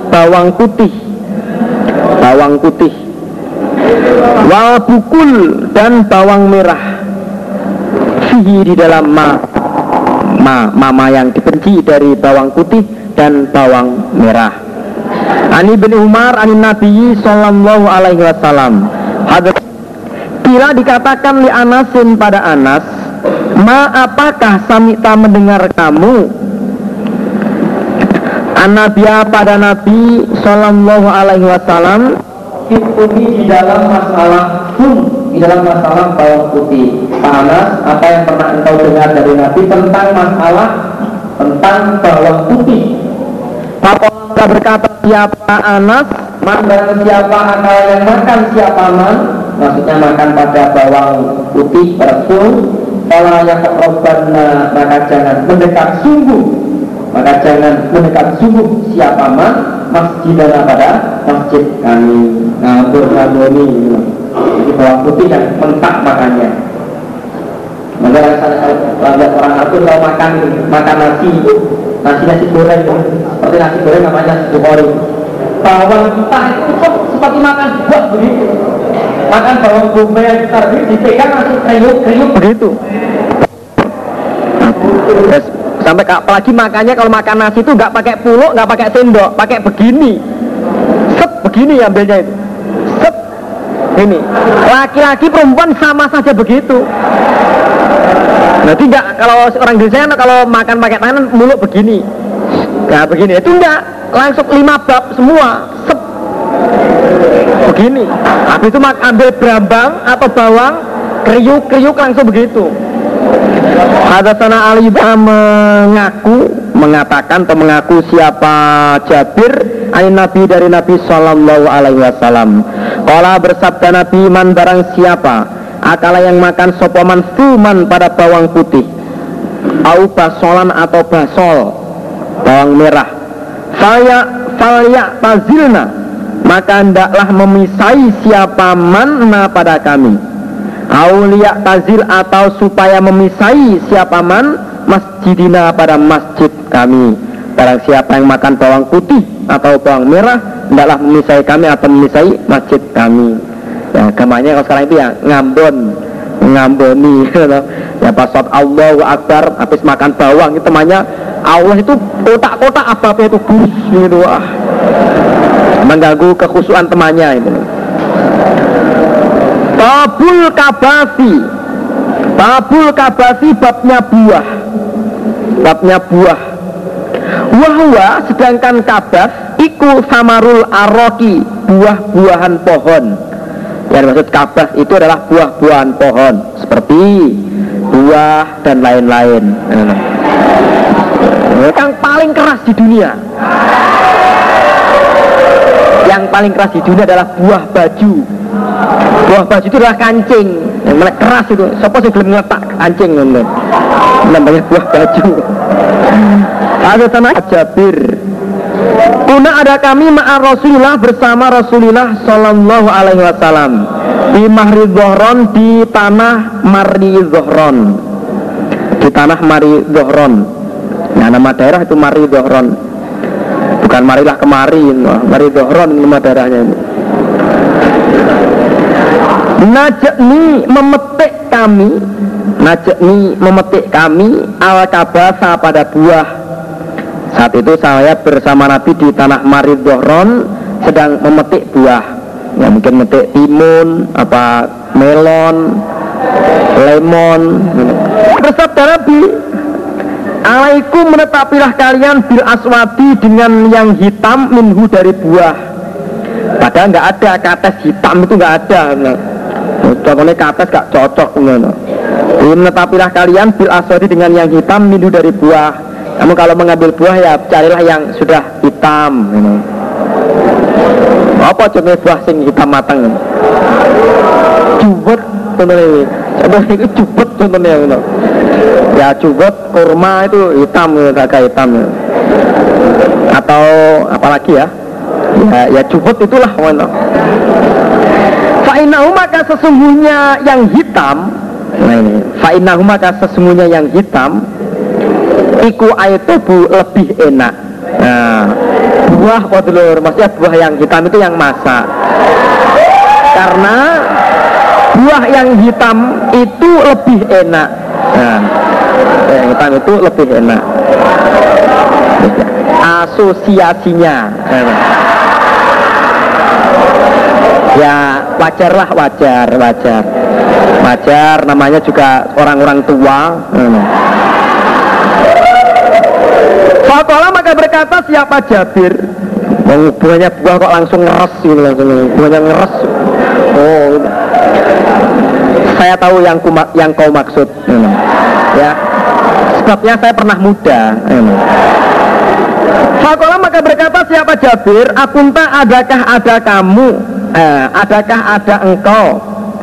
bawang putih. Bawang putih. Wal bukul dan bawang merah. Fihi di dalam ma ma mama yang dibenci dari bawang putih dan bawang merah. Ani bin Umar ani Nabi sallallahu alaihi wasallam. Kila dikatakan li Anasin pada Anas Ma apakah samita mendengar kamu Anabia pada Nabi Sallallahu alaihi wasallam? Itu di dalam masalah hum Di dalam masalah bawang putih. Panas apa yang pernah engkau dengar dari Nabi Tentang masalah Tentang bawang putih? Apakah berkata siapa Anas? Man siapa akal yang makan siapa man Maksudnya makan pada bawang putih Rasul Kalau yang keroban maka jangan mendekat sungguh maka jangan mendekat sungguh siapa man masjidana pada masjid kami. Ngabur ngabuni jadi bawang putih yang mentah makannya. Maka saya orang Arab kalau makan makan nasi nasi nasi goreng seperti nasi goreng namanya nasi goreng bawang mentah itu seperti makan buah begitu. Makan bawang bombay yang besar dipegang langsung kriuk kriuk begitu Sampai apalagi makannya kalau makan nasi itu nggak pakai puluk, nggak pakai sendok, pakai begini. Sep begini ambilnya itu. Sep ini. Laki-laki perempuan sama saja begitu. Nanti nggak kalau orang Indonesia kan kalau makan pakai tangan mulut begini. Nah begini itu enggak langsung lima bab semua. Sep begini. Habis itu ambil berambang atau bawang kriuk-kriuk langsung begitu. Hadatsana Ali mengaku mengatakan atau mengaku siapa Jabir ayat Nabi dari Nabi Shallallahu Alaihi Wasallam. Kala bersabda Nabi man barang siapa akala yang makan sopaman fuman pada bawang putih au basolan atau basol bawang merah saya falya tazilna maka hendaklah memisai siapa mana pada kami Aulia tazil atau supaya memisai siapa man? Masjidina pada masjid kami. Barang siapa yang makan bawang putih atau bawang merah Hendaklah memisai kami atau memisai masjid kami. Ya gamanya kalau sekarang itu ya ngambon. Ngamboni *laughs* Ya pas Allahu Akbar Habis makan bawang itu namanya Allah itu kotak-kotak apa itu bus gitu. Ah mengganggu kekhusuan temannya itu Babul kabasi. Babul kabasi babnya buah. Babnya buah. Wahwa sedangkan kabas Iku samarul aroki Buah-buahan pohon. Yang maksud kabas itu adalah buah-buahan pohon. Seperti buah dan lain-lain. Yang paling keras di dunia. Yang paling keras di dunia adalah buah baju buah baju itu adalah kancing. Yang mana keras itu. Siapa sih belum ngeletak kancing teman namanya buah baju. Ada sama Jabir. Kuna ada kami ma'a Rasulullah bersama Rasulullah Sallallahu alaihi wasallam. Di Mahri Zohron di tanah Mari Zohron. Di tanah Mari Zohron. Nah nama daerah itu Mari Zohron. Bukan marilah kemari Mari Zohron nama daerahnya ini Najekni memetik kami. Najekni memetik kami Al kabasa pada buah. Saat itu saya bersama Nabi di tanah Marid Dohron Sedang memetik buah. Ya mungkin memetik timun Apa melon Lemon. Bersabda Nabi Alaikum menetapilah kalian bil aswadi dengan yang hitam minhu dari buah Padahal nggak ada kata hitam itu nggak ada contohnya kates gak cocok ngono. Menetapilah kalian bil asodi dengan yang hitam minum dari buah. Kamu kalau mengambil buah ya carilah yang sudah hitam apa contohnya buah sing hitam matang cubet contohnya ini. Itu cubet contohnya you ya cubet kurma itu hitam agak hitam atau apalagi ya ya, ya cubet itulah Fa'inahu maka sesungguhnya yang hitam. Nah ini. Fa'inahu maka sesungguhnya yang hitam Iku bu lebih enak. Nah. Buah dulur Maksudnya buah yang hitam itu yang masak. Karena Buah yang hitam itu lebih enak. Nah. Yang hitam itu lebih enak. Asosiasinya. Nah, Ya wajar lah wajar wajar wajar namanya juga orang-orang tua. Hmm. Fakola maka berkata siapa Jabir Mau buahnya buah kok langsung ngeres gitu langsung buahnya ngeres. Oh, saya tahu yang ku, yang kau maksud. Hmm. Ya, sebabnya saya pernah muda. Hmm. Fakola maka berkata siapa Jabir, akunta adakah ada kamu, eh, adakah ada engkau?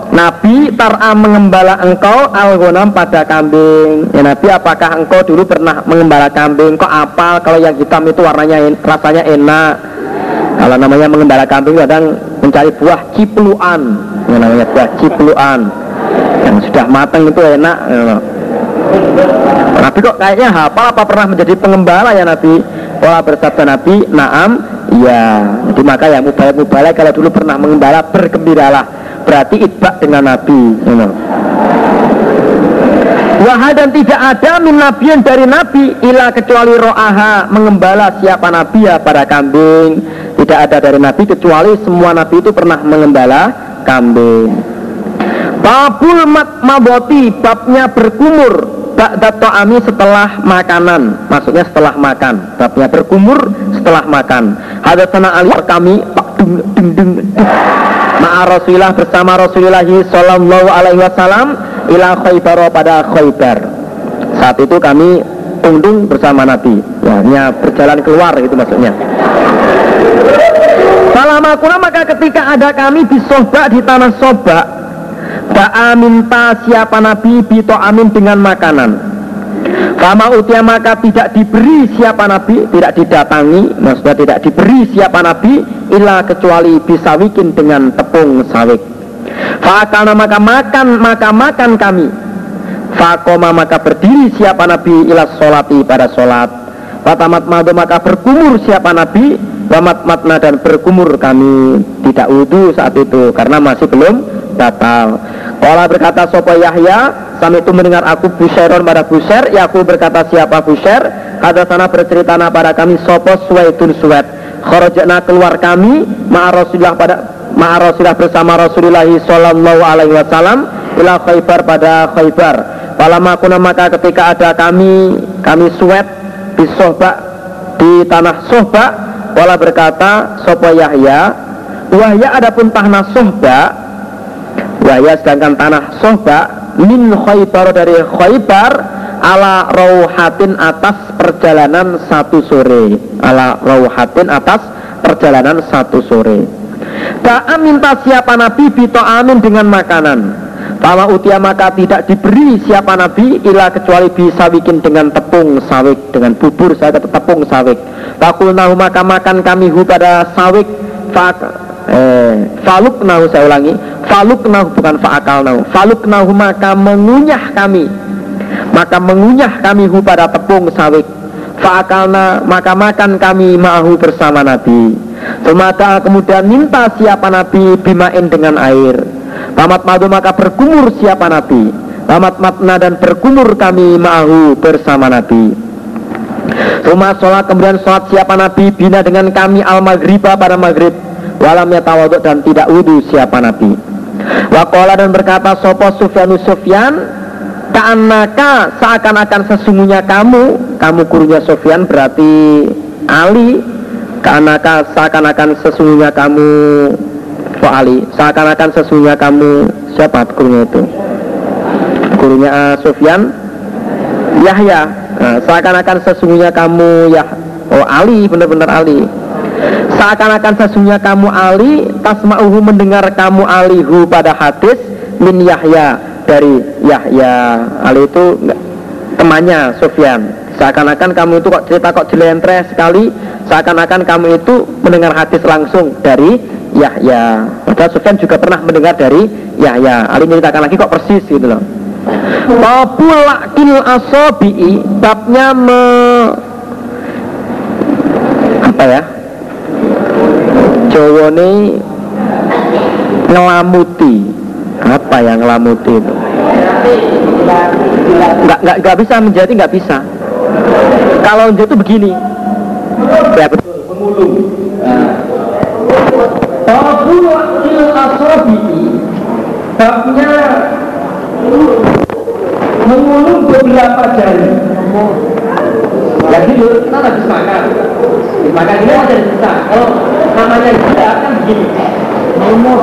Nabi tar'a mengembala engkau al pada kambing. Ya Nabi apakah engkau dulu pernah mengembala kambing? Kok apa kalau yang hitam itu warnanya rasanya enak. Kalau namanya mengembala kambing kadang mencari buah cipluan. Yang namanya buah cipluan. Yang sudah matang itu enak ya. Nabi kok kayaknya hafal apa pernah menjadi pengembala ya Nabi Pola bersabda Nabi Naam Ya. Jadi maka ya mubalek mubalek kalau dulu pernah mengembala bergembiralah. Berarti itbak dengan Nabi you. Wahai dan tidak ada min nabiin dari Nabi Ila kecuali ro'aha Mengembala siapa Nabi ya pada kambing. Tidak ada dari Nabi kecuali semua Nabi itu pernah mengembala kambing. Babul mat maboti Babnya berkumur Ba'dat to'ami setelah makanan. Maksudnya setelah makan. Babnya berkumur setelah makan. Hadatsana Ali kami Pak dung dung dung Ma'a Rasulullah bersama Rasulullah Sallallahu alaihi wasallam Ila khaybar pada khaybar. Saat itu kami undung bersama Nabi. Ya, berjalan keluar itu maksudnya. Salamakuna maka ketika ada kami di soba di tanah soba Ba'a minta siapa Nabi Bito amin dengan makanan. Kama utia maka tidak diberi siapa Nabi Tidak didatangi Maksudnya tidak diberi siapa Nabi Ila kecuali bisa wikin dengan tepung sawik Fakana maka makan Maka makan kami. Fakoma maka berdiri siapa Nabi Ila sholati pada sholat. Fatamat madu maka berkumur siapa Nabi Wamat matna dan berkumur kami. Tidak wudhu saat itu Karena masih belum batal. Kala berkata sopo Yahya, sampai itu mendengar aku Busairon pada Busair, ya aku berkata siapa Busair, kata sana bercerita pada kami sopo Suwaitun Suwet. Kharajana keluar kami, ma'a Rasulullah pada ma'a Rasulullah bersama Rasulullah sallallahu alaihi wasallam ila Khaybar pada Khaybar. Palama kuna maka ketika ada kami kami suwet di sohba di tanah sohba, wala berkata sopo Yahya, wahya adapun tanah sohba Waya sedangkan tanah sohba min khaybar dari khaybar ala rauhatin atas perjalanan satu sore. Ala rauhatin atas perjalanan satu sore. Ta'a minta siapa Nabi bito amin dengan makanan. Fama utia maka tidak diberi siapa Nabi Ila kecuali bisa bikin dengan tepung sawik Dengan bubur saya tepung sawik Takul nahu maka makan kami hu pada sawik eh, faluk nahu saya ulangi. Faluk nahu bukan faakal nahu faluk nahu maka mengunyah kami. Maka mengunyah kami hu pada tepung sawik faakalna maka makan kami mahu bersama Nabi. Semata kemudian minta siapa Nabi bimain dengan air. Pamat madu maka berkumur siapa Nabi. Pamat matna dan berkumur kami mahu bersama Nabi. Rumah sholat kemudian sholat siapa Nabi bina dengan kami al maghriba pada maghrib walam tawaduk dan tidak wudhu siapa Nabi. Wakola dan berkata Sopo Sufyanus Sufyan? Ka'anaka seakan-akan sesungguhnya kamu. Kamu gurunya Sufyan berarti Ali. Ka'anaka seakan-akan sesungguhnya kamu Kok Ali? Seakan-akan sesungguhnya kamu Siapa gurunya itu? Gurunya uh, Sufyan. Yahya. Nah, Seakan-akan sesungguhnya kamu ya Oh Ali benar-benar Ali Seakan-akan sesungguhnya kamu Ali Tasma'uhu mendengar kamu alihu pada hadis Min Yahya Dari Yahya. Ali itu temannya Sufyan. Seakan-akan kamu itu kok cerita kok jelentre sekali Seakan-akan kamu itu mendengar hadis langsung dari Yahya. Padahal Sufyan juga pernah mendengar dari Yahya. Ali menceritakan lagi kok persis gitu loh. Babulakil asobi'i Babnya me Apa ya Jawa ini ngelamuti apa yang ngelamuti itu? Nggak nggak nggak bisa menjadi nggak bisa. Kalau menjadi itu begini. Ya betul. Pemulung. Nah. Babul il asobiki Babnya Mengulung beberapa jari. Jadi kita habis makan. Makan ini ada bisa Kalau namanya gila kan begini. Ngulung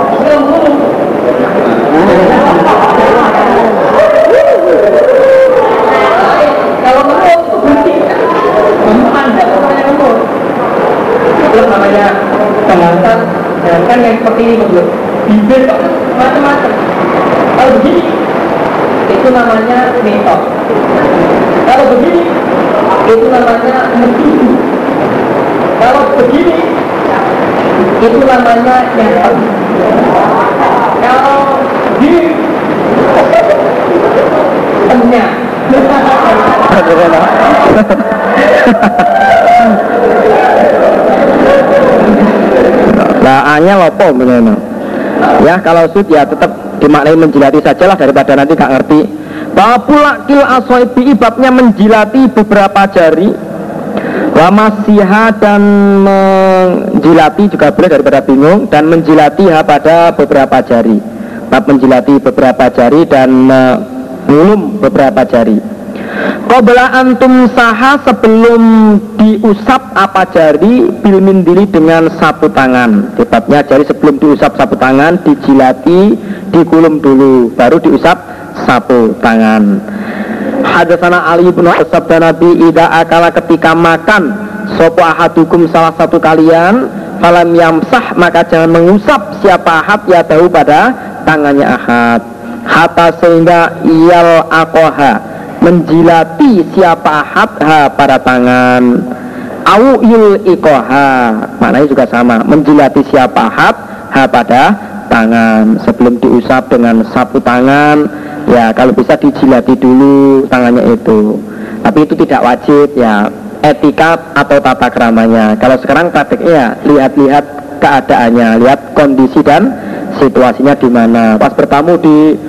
Kalau ngulung itu berhenti Memandang namanya ngulung Itu namanya Jangan Jangan yang seperti ini menurut Bibir macam-macam. Kalau begini Itu namanya metok Kalau begini Itu namanya mesidu Kalau begini Itu namanya yang Kalau begini Tenya Lah anya lopo bener Ya kalau sud ya tetap dimaknai menjilati sajalah daripada nanti gak ngerti. Bahwa kil aswaibi babnya menjilati beberapa jari Wamasiha dan menjilati juga boleh daripada bingung Dan menjilati pada beberapa jari Bab menjilati beberapa jari dan mengulum beberapa jari Qabla antum saha sebelum diusap apa jari bil mindili dengan sapu tangan. Sebabnya jari sebelum diusap sapu tangan dijilati, dikulum dulu, baru diusap sapu tangan. Hadasana Ali bin Sabda Nabi Ida akala ketika makan Sopo ahadukum salah satu kalian Falam yamsah maka jangan mengusap siapa ahad ya tahu pada tangannya ahad. Hatta sehingga iyal akoha menjilati siapa hadha pada tangan. Au yul ikoha maknanya juga sama menjilati siapa had ha pada tangan. Sebelum diusap dengan sapu tangan ya kalau bisa dijilati dulu tangannya itu. Tapi itu tidak wajib ya etika atau tata keramanya. Kalau sekarang prakteknya ya lihat-lihat keadaannya lihat kondisi dan situasinya di mana. Pas bertamu di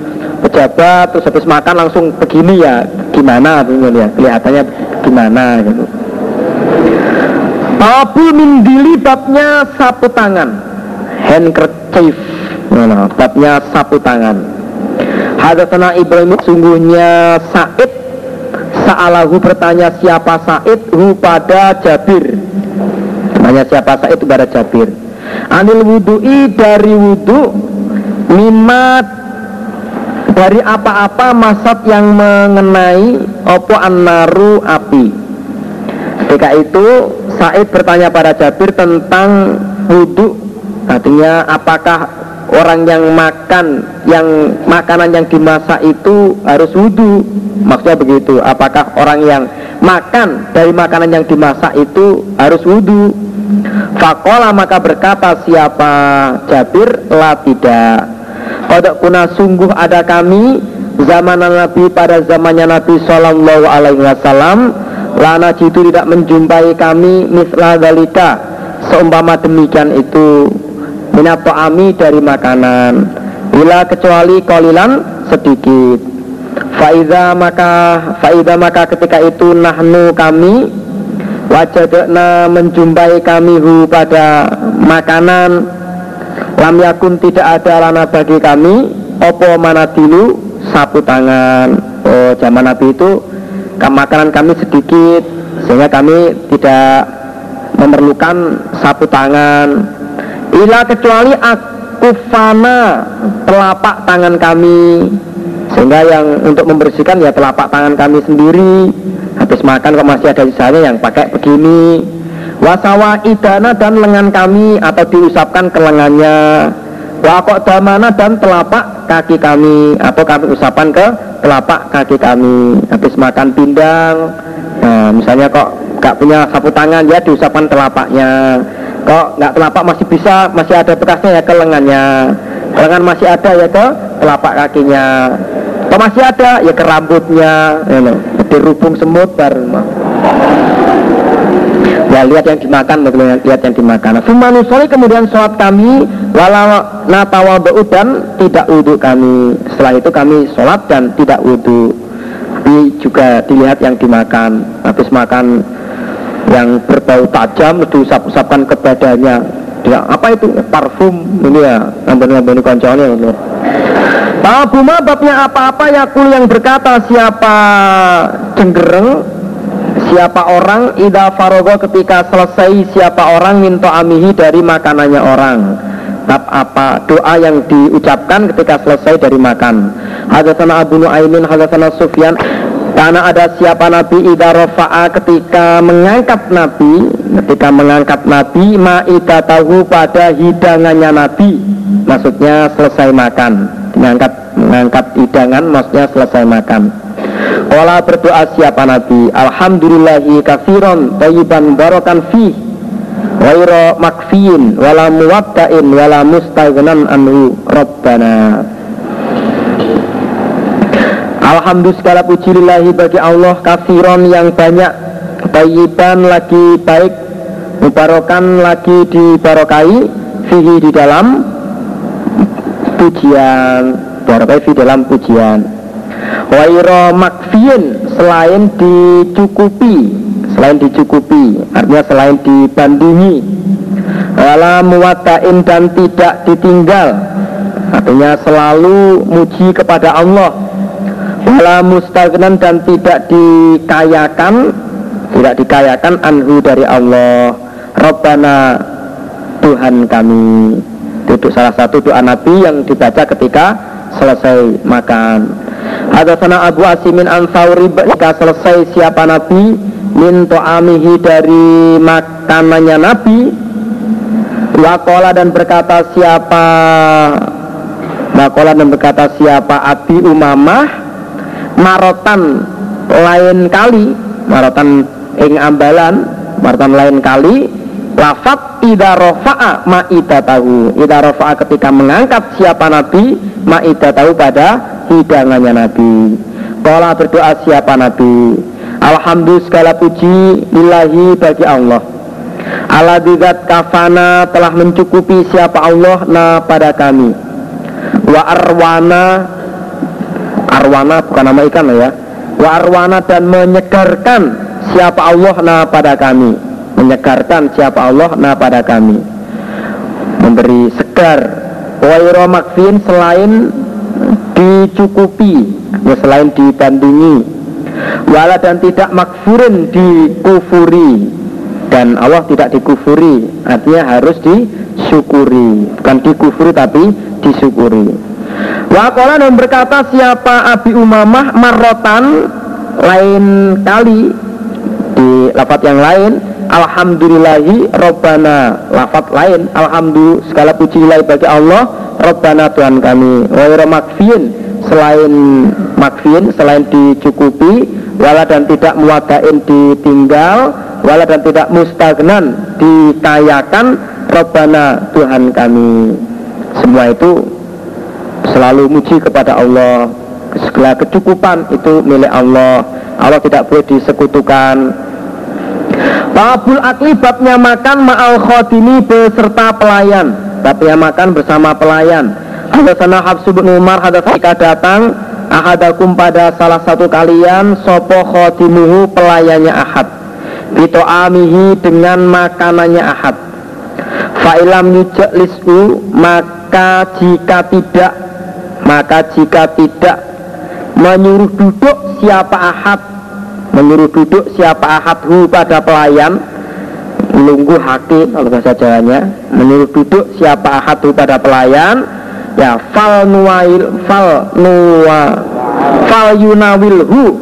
pejabat terus habis makan langsung begini ya gimana? Ya kelihatannya gimana gitu. Tabul mindili babnya sapu tangan. Handkerchief. Nah, babnya sapu tangan Hadatsana Ibrahim sungguhnya Said. Sa'alahu bertanya siapa Said? Hu pada Jabir. Tanya siapa Said? Pada Jabir. Anil wudu'i dari wudu Mimat dari apa-apa masat yang mengenai opo annaru api. Ketika itu Said bertanya pada Jabir tentang wudhu artinya apakah orang yang makan yang makanan yang dimasak itu harus wudhu maksudnya begitu apakah orang yang makan dari makanan yang dimasak itu harus wudhu Fakola maka berkata siapa Jabir? Lah tidak. Kodok kuna sungguh ada kami zaman Nabi pada zamannya Nabi Shallallahu Alaihi Wasallam. Lana jitu tidak menjumpai kami misla dalika seumpama demikian itu minato ami dari makanan. Bila kecuali kolilan sedikit. Faiza maka Faiza maka ketika itu nahnu kami wajadna menjumpai kami hu pada makanan. Lam yakun tidak ada lana bagi kami Opo mana dulu? Sapu tangan. Oh zaman Nabi itu Makanan kami sedikit Sehingga kami tidak memerlukan sapu tangan Ila kecuali akufana telapak tangan kami Sehingga yang untuk membersihkan ya telapak tangan kami sendiri. Habis makan kok masih ada sisanya yang pakai begini. Wasawa idana dan lengan kami atau diusapkan ke lengannya. Wakok damana dan telapak kaki kami atau kami usapan ke telapak kaki kami. Habis makan pindang. Nah, misalnya kok gak punya sapu tangan ya diusapkan telapaknya kok nggak telapak masih bisa masih ada bekasnya ya ke lengannya lengan masih ada ya ke telapak kakinya. Kok masih ada? Ya ke rambutnya. Ya, dirubung semut baru ya lihat yang dimakan lihat yang dimakan. Sumanusoli kemudian sholat kami. Walau natawa dan tidak wudhu kami. Setelah itu kami sholat dan tidak wudhu tapi juga dilihat yang dimakan. Habis makan yang berbau tajam diusap-usapkan ke badannya Ya, apa itu? Parfum ini ya, ini konconya lho. Babuma babnya apa-apa ya kul yang berkata siapa cenggereng siapa orang ida farogo ketika selesai siapa orang minta amihi dari makanannya orang bab apa doa yang diucapkan ketika selesai dari makan hadatsana Abu Nuaimin hadatsana Sufyan karena ada siapa Nabi ida rofa'a ketika mengangkat Nabi ketika mengangkat Nabi ma'idah tahu pada hidangannya Nabi. Maksudnya selesai makan. Mengangkat mengangkat hidangan maksudnya selesai makan. Kala berdoa siapa Nabi? Alhamdulillahi kafiron Tayyiban barokan fi Wairo makfiin Wala muwadda'in Wala mustaghnan anhu. Rabbana Alhamdulillah segala puji lillahi bagi Allah kafiron yang banyak Tayyiban lagi baik Mubarokan lagi dibarokai Fihi di dalam Pujian Barokai di dalam pujian. Wairo makfiin selain dicukupi Selain dicukupi Artinya selain dibandingi. Wala muwatain dan tidak ditinggal Artinya selalu muji kepada Allah Wala mustagnan dan tidak dikayakan Tidak dikayakan anhu dari Allah. Rabbana Tuhan kami. Itu salah satu doa Nabi yang dibaca ketika selesai makan. Sana Abu Asimin Ansauri Jika selesai siapa Nabi? Min to'amihi dari makanannya Nabi. Wakola dan berkata siapa Wakola dan berkata siapa Abi Umamah Marotan lain kali Marotan ing ambalan Marotan lain kali Lafat ida rofa'a ma'ida tahu Ida rofa'a ketika mengangkat siapa Nabi Ma'ida tahu pada hidangannya Nabi. Kala berdoa siapa Nabi? Alhamdulillah segala puji Lillahi bagi Allah. Digat kafana telah mencukupi siapa Allah na pada kami. Wa arwana Arwana bukan nama ikan ya. Wa arwana dan menyegarkan siapa Allah na pada kami. Menyegarkan siapa Allah na pada kami. Memberi segar. Wairo makfin selain dicukupi ya selain dibandingi. Wala dan tidak makfurin dikufuri. Dan Allah tidak dikufuri artinya harus disyukuri. Bukan dikufuri tapi disyukuri Wakola dan berkata siapa Abi Umamah marrotan lain kali. Di lafat yang lain Alhamdulillahi Robbana lafat lain Alhamdulillah segala puji bagi Allah Rabbana Tuhan kami. Waira makfin Selain makfin Selain dicukupi Wala dan tidak muwadain ditinggal Wala dan tidak mustagnan Dikayakan Rabbana Tuhan kami. Semua itu Selalu muji kepada Allah. Segala kecukupan itu milik Allah. Allah tidak boleh disekutukan. Babul akli babnya makan ma'al khodini beserta pelayan. Tapi makan bersama pelayan. Hadasana Habsu bin Umar hadasana datang. Ahadakum pada salah satu kalian sopo khotimuhu pelayannya ahad. Bito amihi dengan makanannya ahad. Fa'ilam lisu maka jika tidak maka jika tidak menyuruh duduk siapa ahad menyuruh duduk siapa ahad hu pada pelayan melunggu haki kalau bahasa Jawanya menyuruh duduk siapa ahadu pada pelayan ya fal nuwail fal nuwa fal yunawilhu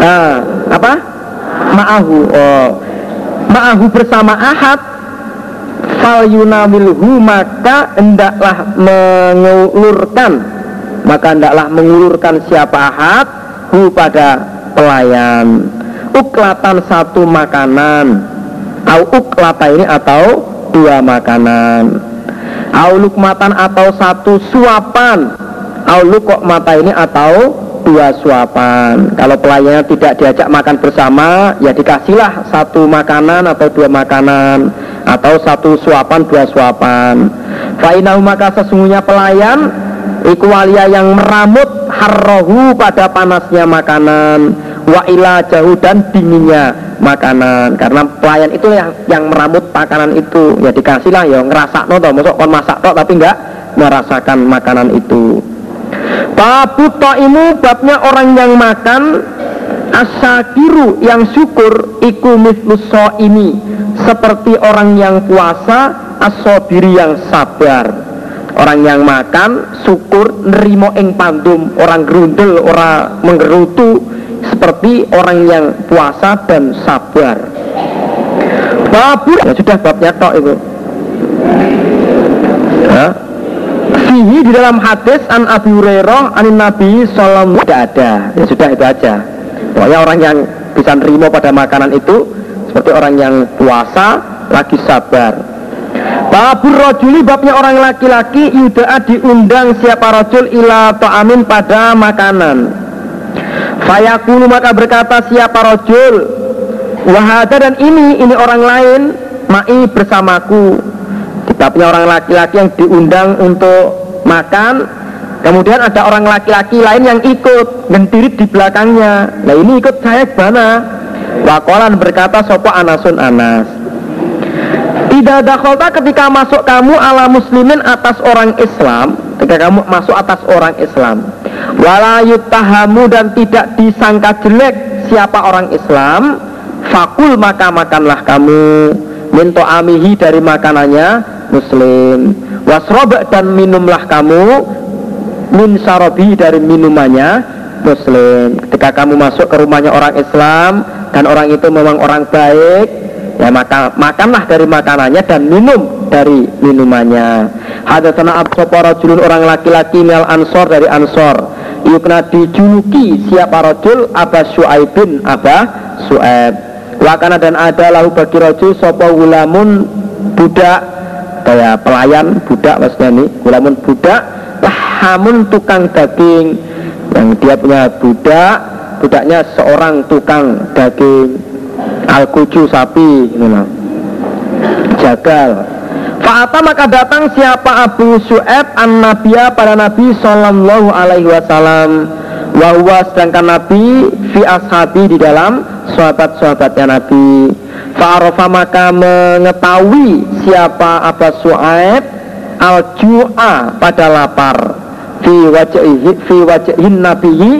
nah, apa? Ma'ahu oh ma'ahu bersama ahad fal yunawilhu maka hendaklah mengulurkan. Maka hendaklah mengulurkan siapa ahad? Hu pada pelayan. Uklatan satu makanan. Au uklata ini atau dua makanan. Au lukmatan atau satu suapan. Au lukok mata ini atau dua suapan. Kalau pelayannya tidak diajak makan bersama ya dikasihlah satu makanan atau dua makanan atau satu suapan dua suapan. Fa'inahu maka sesungguhnya pelayan Ikuwalia yang meramut harrohu pada panasnya makanan. Wa ila jauh dan dinginnya makanan. Karena pelayan itu yang yang meramut makanan itu. Ya dikasih lah ya ngerasa no toh masuk kon masak toh tapi enggak merasakan makanan itu. Babu ta'imu babnya orang yang makan Asyakiru yang syukur Iku so ini Seperti orang yang puasa Asobiri yang sabar. Orang yang makan syukur Nerimo ing pandum Orang gerundel, orang menggerutu Seperti orang yang puasa dan sabar. Babur ya sudah babnya tok itu ya. Fihi di dalam hadis an Abi Hurairah an Nabi Sallam tidak ada. Ya sudah itu aja pokoknya orang yang bisa nerima pada makanan itu seperti orang yang puasa lagi sabar. Babur rojuli babnya orang laki-laki yuda'a diundang siapa rojul ila ta'amin pada makanan. Fayakulu maka berkata siapa rojul? Wahada dan ini, ini orang lain Ma'i bersamaku. Babnya orang laki-laki yang diundang untuk makan Kemudian ada orang laki-laki lain yang ikut Ngentirit di belakangnya. Nah ini ikut saya mana? Wakolan berkata sopo anasun anas? Tidak ada kota ketika masuk kamu ala muslimin atas orang Islam Ketika kamu masuk atas orang Islam. Walayut tahamu dan tidak disangka jelek Siapa orang Islam Fakul maka makanlah kamu. Minto amihi dari makanannya muslim. Wasrob dan minumlah kamu min sarobi dari minumannya muslim. Ketika kamu masuk ke rumahnya orang Islam dan orang itu memang orang baik ya maka makanlah dari makanannya dan minum dari minumannya. Hadatsana absapa julun orang laki-laki mel ansor dari ansor. Yukna dijuluki siapa rajul Aba Su'aibin Aba Su'aib Wakana dan ada lahu bagi rajul sopo gulamun budak. Kayak pelayan budak maksudnya ini gulamun budak lahamun tukang daging. Yang dia punya budak budaknya seorang tukang daging. Al sapi ini jagal. Fa'ata maka datang siapa Abu Su'eb an Nabiya pada Nabi Sallallahu Alaihi Wasallam. Wahwa sedangkan Nabi Fi ashabi di dalam sahabat-sahabatnya Nabi. Fa'arofa maka mengetahui siapa Abbas Su'aib al-ju'a pada lapar fi wajhihi fi wajhin nabihi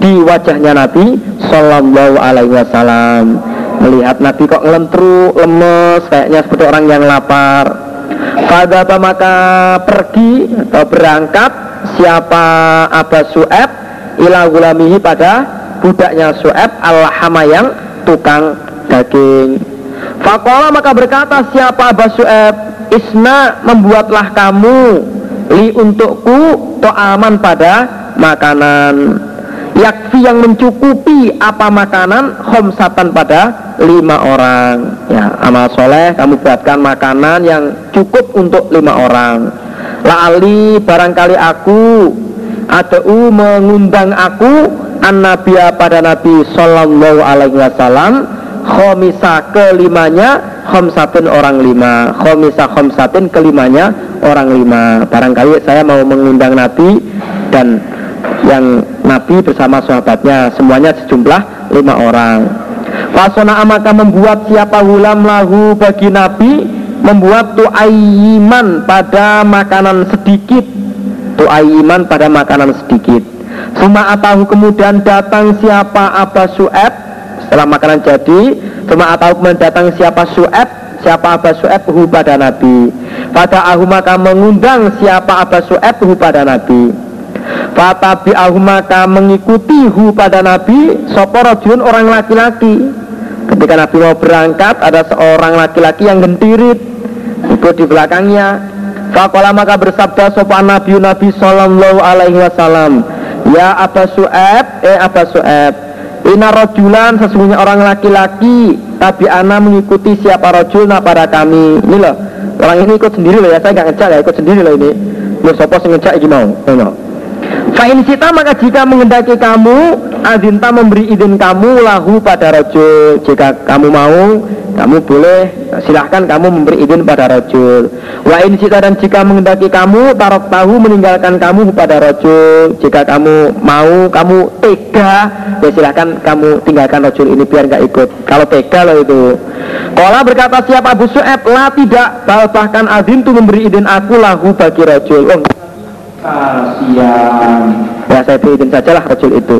di wajahnya Nabi Sallallahu Alaihi Wasallam. Melihat Nabi kok ngelentru lemes kayaknya seperti orang yang lapar. Pada apa maka pergi atau berangkat siapa Abbas Su'ab ila gulamihi pada budaknya Su'ab al-hama yang tukang daging. Fakola maka berkata siapa Abu Su'eb Isna membuatlah kamu Li untukku aman pada makanan. Yakfi yang mencukupi apa makanan Khomsatan pada lima orang. Ya amal soleh kamu buatkan makanan yang cukup untuk lima orang. La'ali barangkali aku Adau mengundang aku An Nabiya pada Nabi Sallallahu alaihi wasallam khomisa kelimanya khomsatun orang lima. Khomisa khomsatun kelimanya orang lima. Barangkali saya mau mengundang Nabi dan yang Nabi bersama sahabatnya. Semuanya sejumlah lima orang. Fasona amaka membuat siapa hulam lahu bagi Nabi membuat tu'ayyiman pada makanan sedikit. Tu'ayyiman pada makanan sedikit. Suma atahu kemudian datang siapa Su'eb setelah makanan jadi cuma atau mendatang siapa Su'eb siapa Aba Su'eb hu pada Nabi. Pada ahu maka mengundang siapa Aba Su'eb hu pada Nabi. Fatabi ahu maka mengikuti hu pada Nabi Soporojun orang laki-laki. Ketika Nabi mau berangkat ada seorang laki-laki yang gentirit Ikut di belakangnya. Fakola maka bersabda sopan Nabi Nabi Sallallahu Alaihi Wasallam Ya Aba Su'eb Eh Aba Su'eb Ina rojulan sesungguhnya orang laki-laki Tapi ana mengikuti siapa rojulna pada kami. Ini loh Orang ini ikut sendiri loh ya Saya nggak ngecek ya ikut sendiri loh ini. Loh sopo ngecek iki mau? Ini Fa'in sita maka jika mengendaki kamu Azinta memberi izin kamu lahu pada rojul Jika kamu mau Kamu boleh. Silahkan kamu memberi izin pada rojul Wa in sita dan jika mengendaki kamu Tarok tahu meninggalkan kamu pada rojul Jika kamu mau Kamu tega Ya silahkan kamu tinggalkan rojul ini biar nggak ikut. Kalau tega loh itu. Kola berkata siapa Abu Su'eb Lah tidak. Bahkan azin tuh memberi izin aku lahu bagi rojul Oh kasihan. Ya saya beri izin sajalah rojul itu.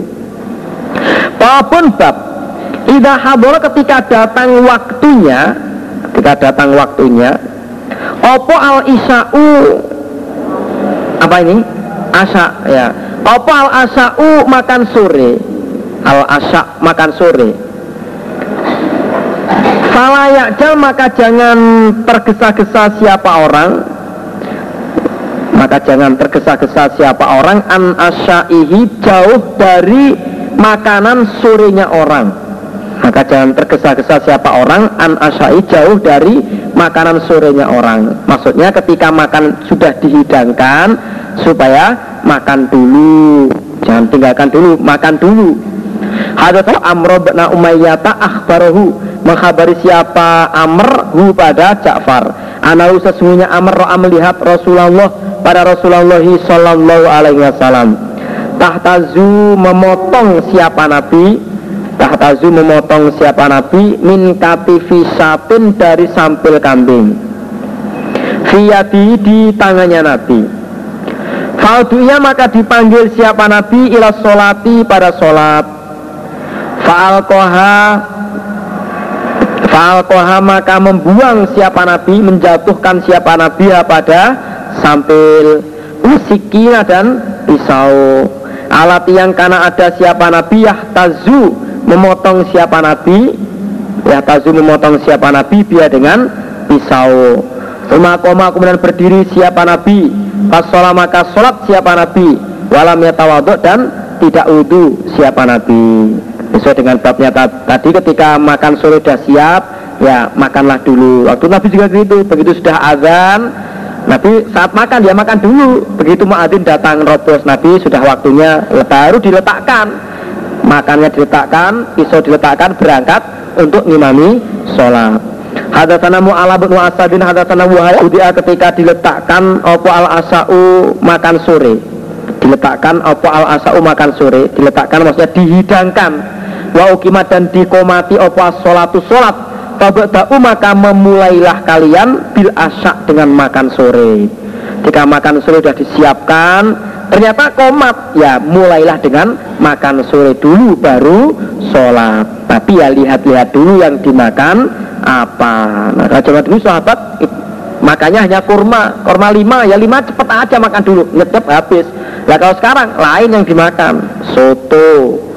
Walaupun bab Ida habor ketika datang waktunya Ketika datang waktunya Opo al isya'u Apa ini? Asa ya. Opo al asa'u makan sore? Al asa makan sore. Falayakjal maka jangan tergesa-gesa siapa orang maka jangan tergesa-gesa siapa orang an asyaihi jauh dari makanan sorenya orang. Maka jangan tergesa-gesa siapa orang an asyai jauh dari makanan sorenya orang. Maksudnya ketika makan sudah dihidangkan supaya makan dulu. Jangan tinggalkan dulu makan dulu. Hadatsu Amr bin Umayyah akhbarahu menghabari siapa Amr hu pada Ja'far. Anau sesungguhnya Amr ro'a melihat Rasulullah pada Rasulullah sallallahu alaihi wasallam. Tahtazu memotong siapa Nabi Tahtazu memotong siapa Nabi min katifi satin dari sampil kambing. Fiyadi di tangannya Nabi. Falduya maka dipanggil siapa Nabi ila solati pada solat Faal koha maka membuang siapa nabi Menjatuhkan siapa nabi pada Sampil. Usikina dan pisau. Alat yang karena ada siapa nabi Yahtazu memotong siapa nabi. Yahtazu memotong siapa nabi Biar dengan pisau. Rumah koma kemudian berdiri siapa nabi. Pas maka sholat siapa nabi. Walam yatawaduk dan tidak wudhu siapa nabi sesuai dengan babnya tadi ketika makan sore sudah siap ya makanlah dulu. Waktu Nabi juga gitu begitu sudah azan Nabi saat makan dia makan dulu. Begitu muadzin datang robos Nabi sudah waktunya baru diletakkan. Makannya diletakkan pisau diletakkan berangkat untuk ngimami sholat. Hadatsana Mu'ala bin Asadin hadatsana Wahaya ketika diletakkan opo al asau makan sore. Diletakkan opo al asau makan sore diletakkan maksudnya dihidangkan wa ukimat dan dikomati apa sholatu sholat Fabada'u maka memulailah kalian bil asak dengan makan sore. Jika makan sore sudah disiapkan Ternyata komat. Ya mulailah dengan makan sore dulu baru sholat Tapi ya lihat-lihat dulu yang dimakan apa. Nah zaman dulu sahabat Makanya hanya kurma. Kurma lima Ya lima cepet aja makan dulu. Ngecep habis. Nah kalau sekarang lain yang dimakan. Soto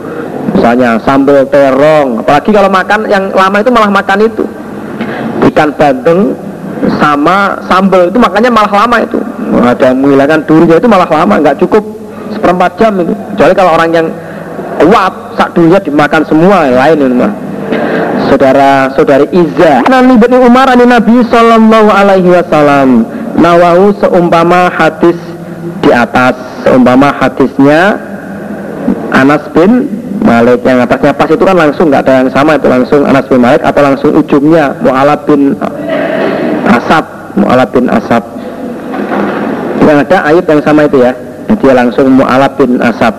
misalnya sambal terong. Apalagi kalau makan yang lama itu malah makan itu. Ikan bandeng sama sambal itu makanya malah lama itu. Ada menghilangkan durinya itu malah lama nggak cukup seperempat jam itu. Kecuali kalau orang yang kuat sak dulunya dimakan semua yang lain ini mah. Saudara saudari Iza. Nabi bin Umar ani Nabi Sallallahu Alaihi Wasallam. Nawahu seumpama hadis di atas seumpama hadisnya Anas bin Malik yang atasnya pas itu kan langsung nggak ada yang sama itu langsung Anas bin Malik atau langsung ujungnya Mu'alab bin Asab Mu'alab bin Asab yang ada ayat yang sama itu ya. Dia langsung Mu'alab bin Asab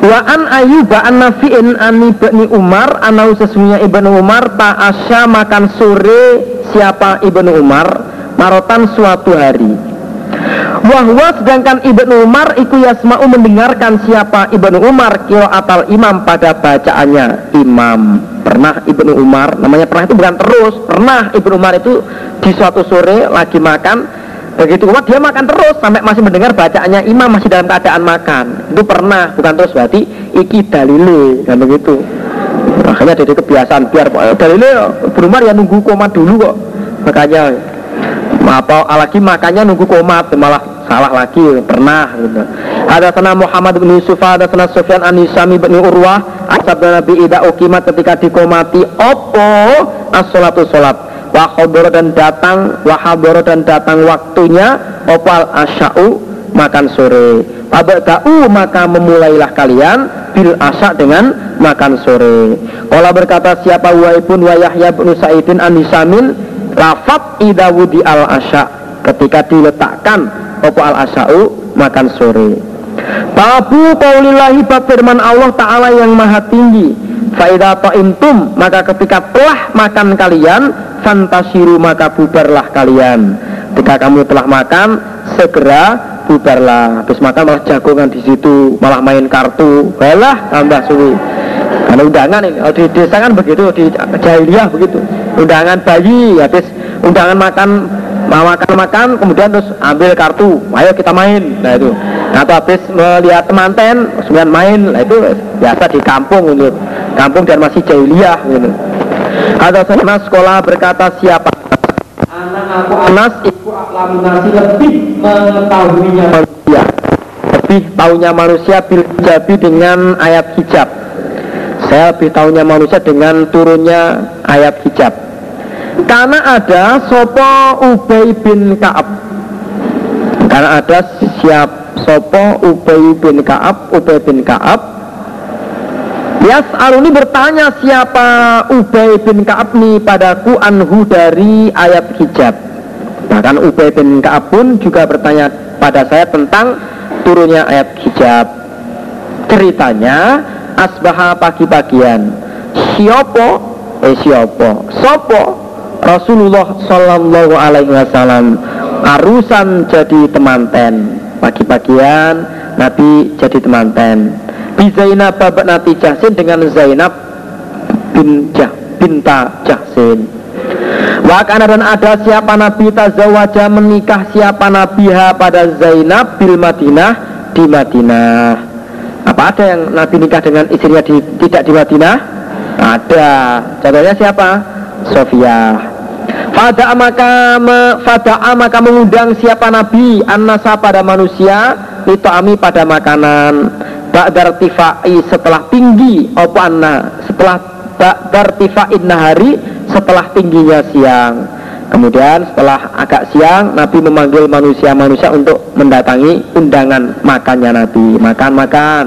Wa an Ayyuba an Nafi'in an Ibni Umar Anau sesungguhnya Ibnu Umar Ta'asya makan sore siapa Ibnu Umar Marotan suatu hari Wahwa sedangkan Ibnu Umar iku yasma'u mendengarkan siapa Ibnu Umar atal imam pada bacaannya. Imam. Pernah Ibnu Umar namanya pernah itu bukan terus. Pernah Ibnu Umar itu di suatu sore lagi makan begitu kuat dia makan terus sampai masih mendengar bacaannya imam masih dalam keadaan makan. Itu pernah bukan terus berarti iki dalile dan begitu. Makanya jadi kebiasaan biar dalile Ibnu Umar ya nunggu koma dulu kok. Makanya apa lagi makannya nunggu komat malah salah lagi pernah gitu. Ada sana Muhammad bin Yusuf, ada sana Sufyan Anisami bin Urwah, asab Nabi Ida Ukimat ketika dikomati opo as-salatu salat. Wahadoro dan datang wahadoro dan datang waktunya opal asya'u makan sore. Abada'u maka memulailah kalian bil asa dengan makan sore. Kalau berkata siapa pun wa Yahya bin Sa'idin anisamin lafat idawudi al asya. Ketika diletakkan opo al asa'u makan sore. Babu kaulillahi bab firman Allah Ta'ala yang maha tinggi. Faidah ta'imtum maka ketika telah makan kalian Fantasiru maka bubarlah kalian. Ketika kamu telah makan segera bubarlah. Habis makan malah jagongan di situ Malah main kartu. Balah tambah suwi. Karena undangan ini di desa kan begitu Di jahiliyah begitu Undangan bayi Habis undangan makan makan-makan kemudian terus ambil kartu. Ayo kita main. Nah itu. Atau habis melihat temanten kemudian main. Nah itu biasa di kampung gitu. Kampung dan masih jahiliyah gitu. Ada sana sekolah berkata siapa? Anak aku anas ibu aklamunasi lebih mengetahuinya manusia. Lebih tahunya manusia bil dengan ayat hijab saya lebih tahunya manusia dengan turunnya ayat hijab. Karena ada sopo Ubay bin Kaab. Karena ada siap sopo Ubay bin Kaab Ubay bin Kaab. Yas Aruni bertanya siapa Ubay bin Kaab nih padaku anhu dari ayat hijab? Bahkan Ubay bin Kaab pun juga bertanya pada saya tentang turunnya ayat hijab. Ceritanya asbaha pagi-pagian. Siopo Eh siopo Sopo? Rasulullah Shallallahu Alaihi Wasallam. Arusan jadi temanten. Pagi-pagian Nabi jadi temanten. Di Zainab babat Nabi Jahsin dengan Zainab bin Jah, binta Jahsin. Wakana dan ada siapa Nabi tazawaja menikah siapa Nabi ha pada Zainab bil Madinah di Madinah. Apa ada yang Nabi nikah dengan istrinya di, tidak di Madinah? Ada. Contohnya siapa? Sofia. Fada maka fada maka mengundang siapa nabi anasa pada manusia itu ami pada makanan ba'dar tifai setelah tinggi opo anna setelah ba'dar tifain nahari setelah tingginya siang kemudian setelah agak siang Nabi memanggil manusia-manusia untuk mendatangi undangan makannya Nabi. Makan-makan.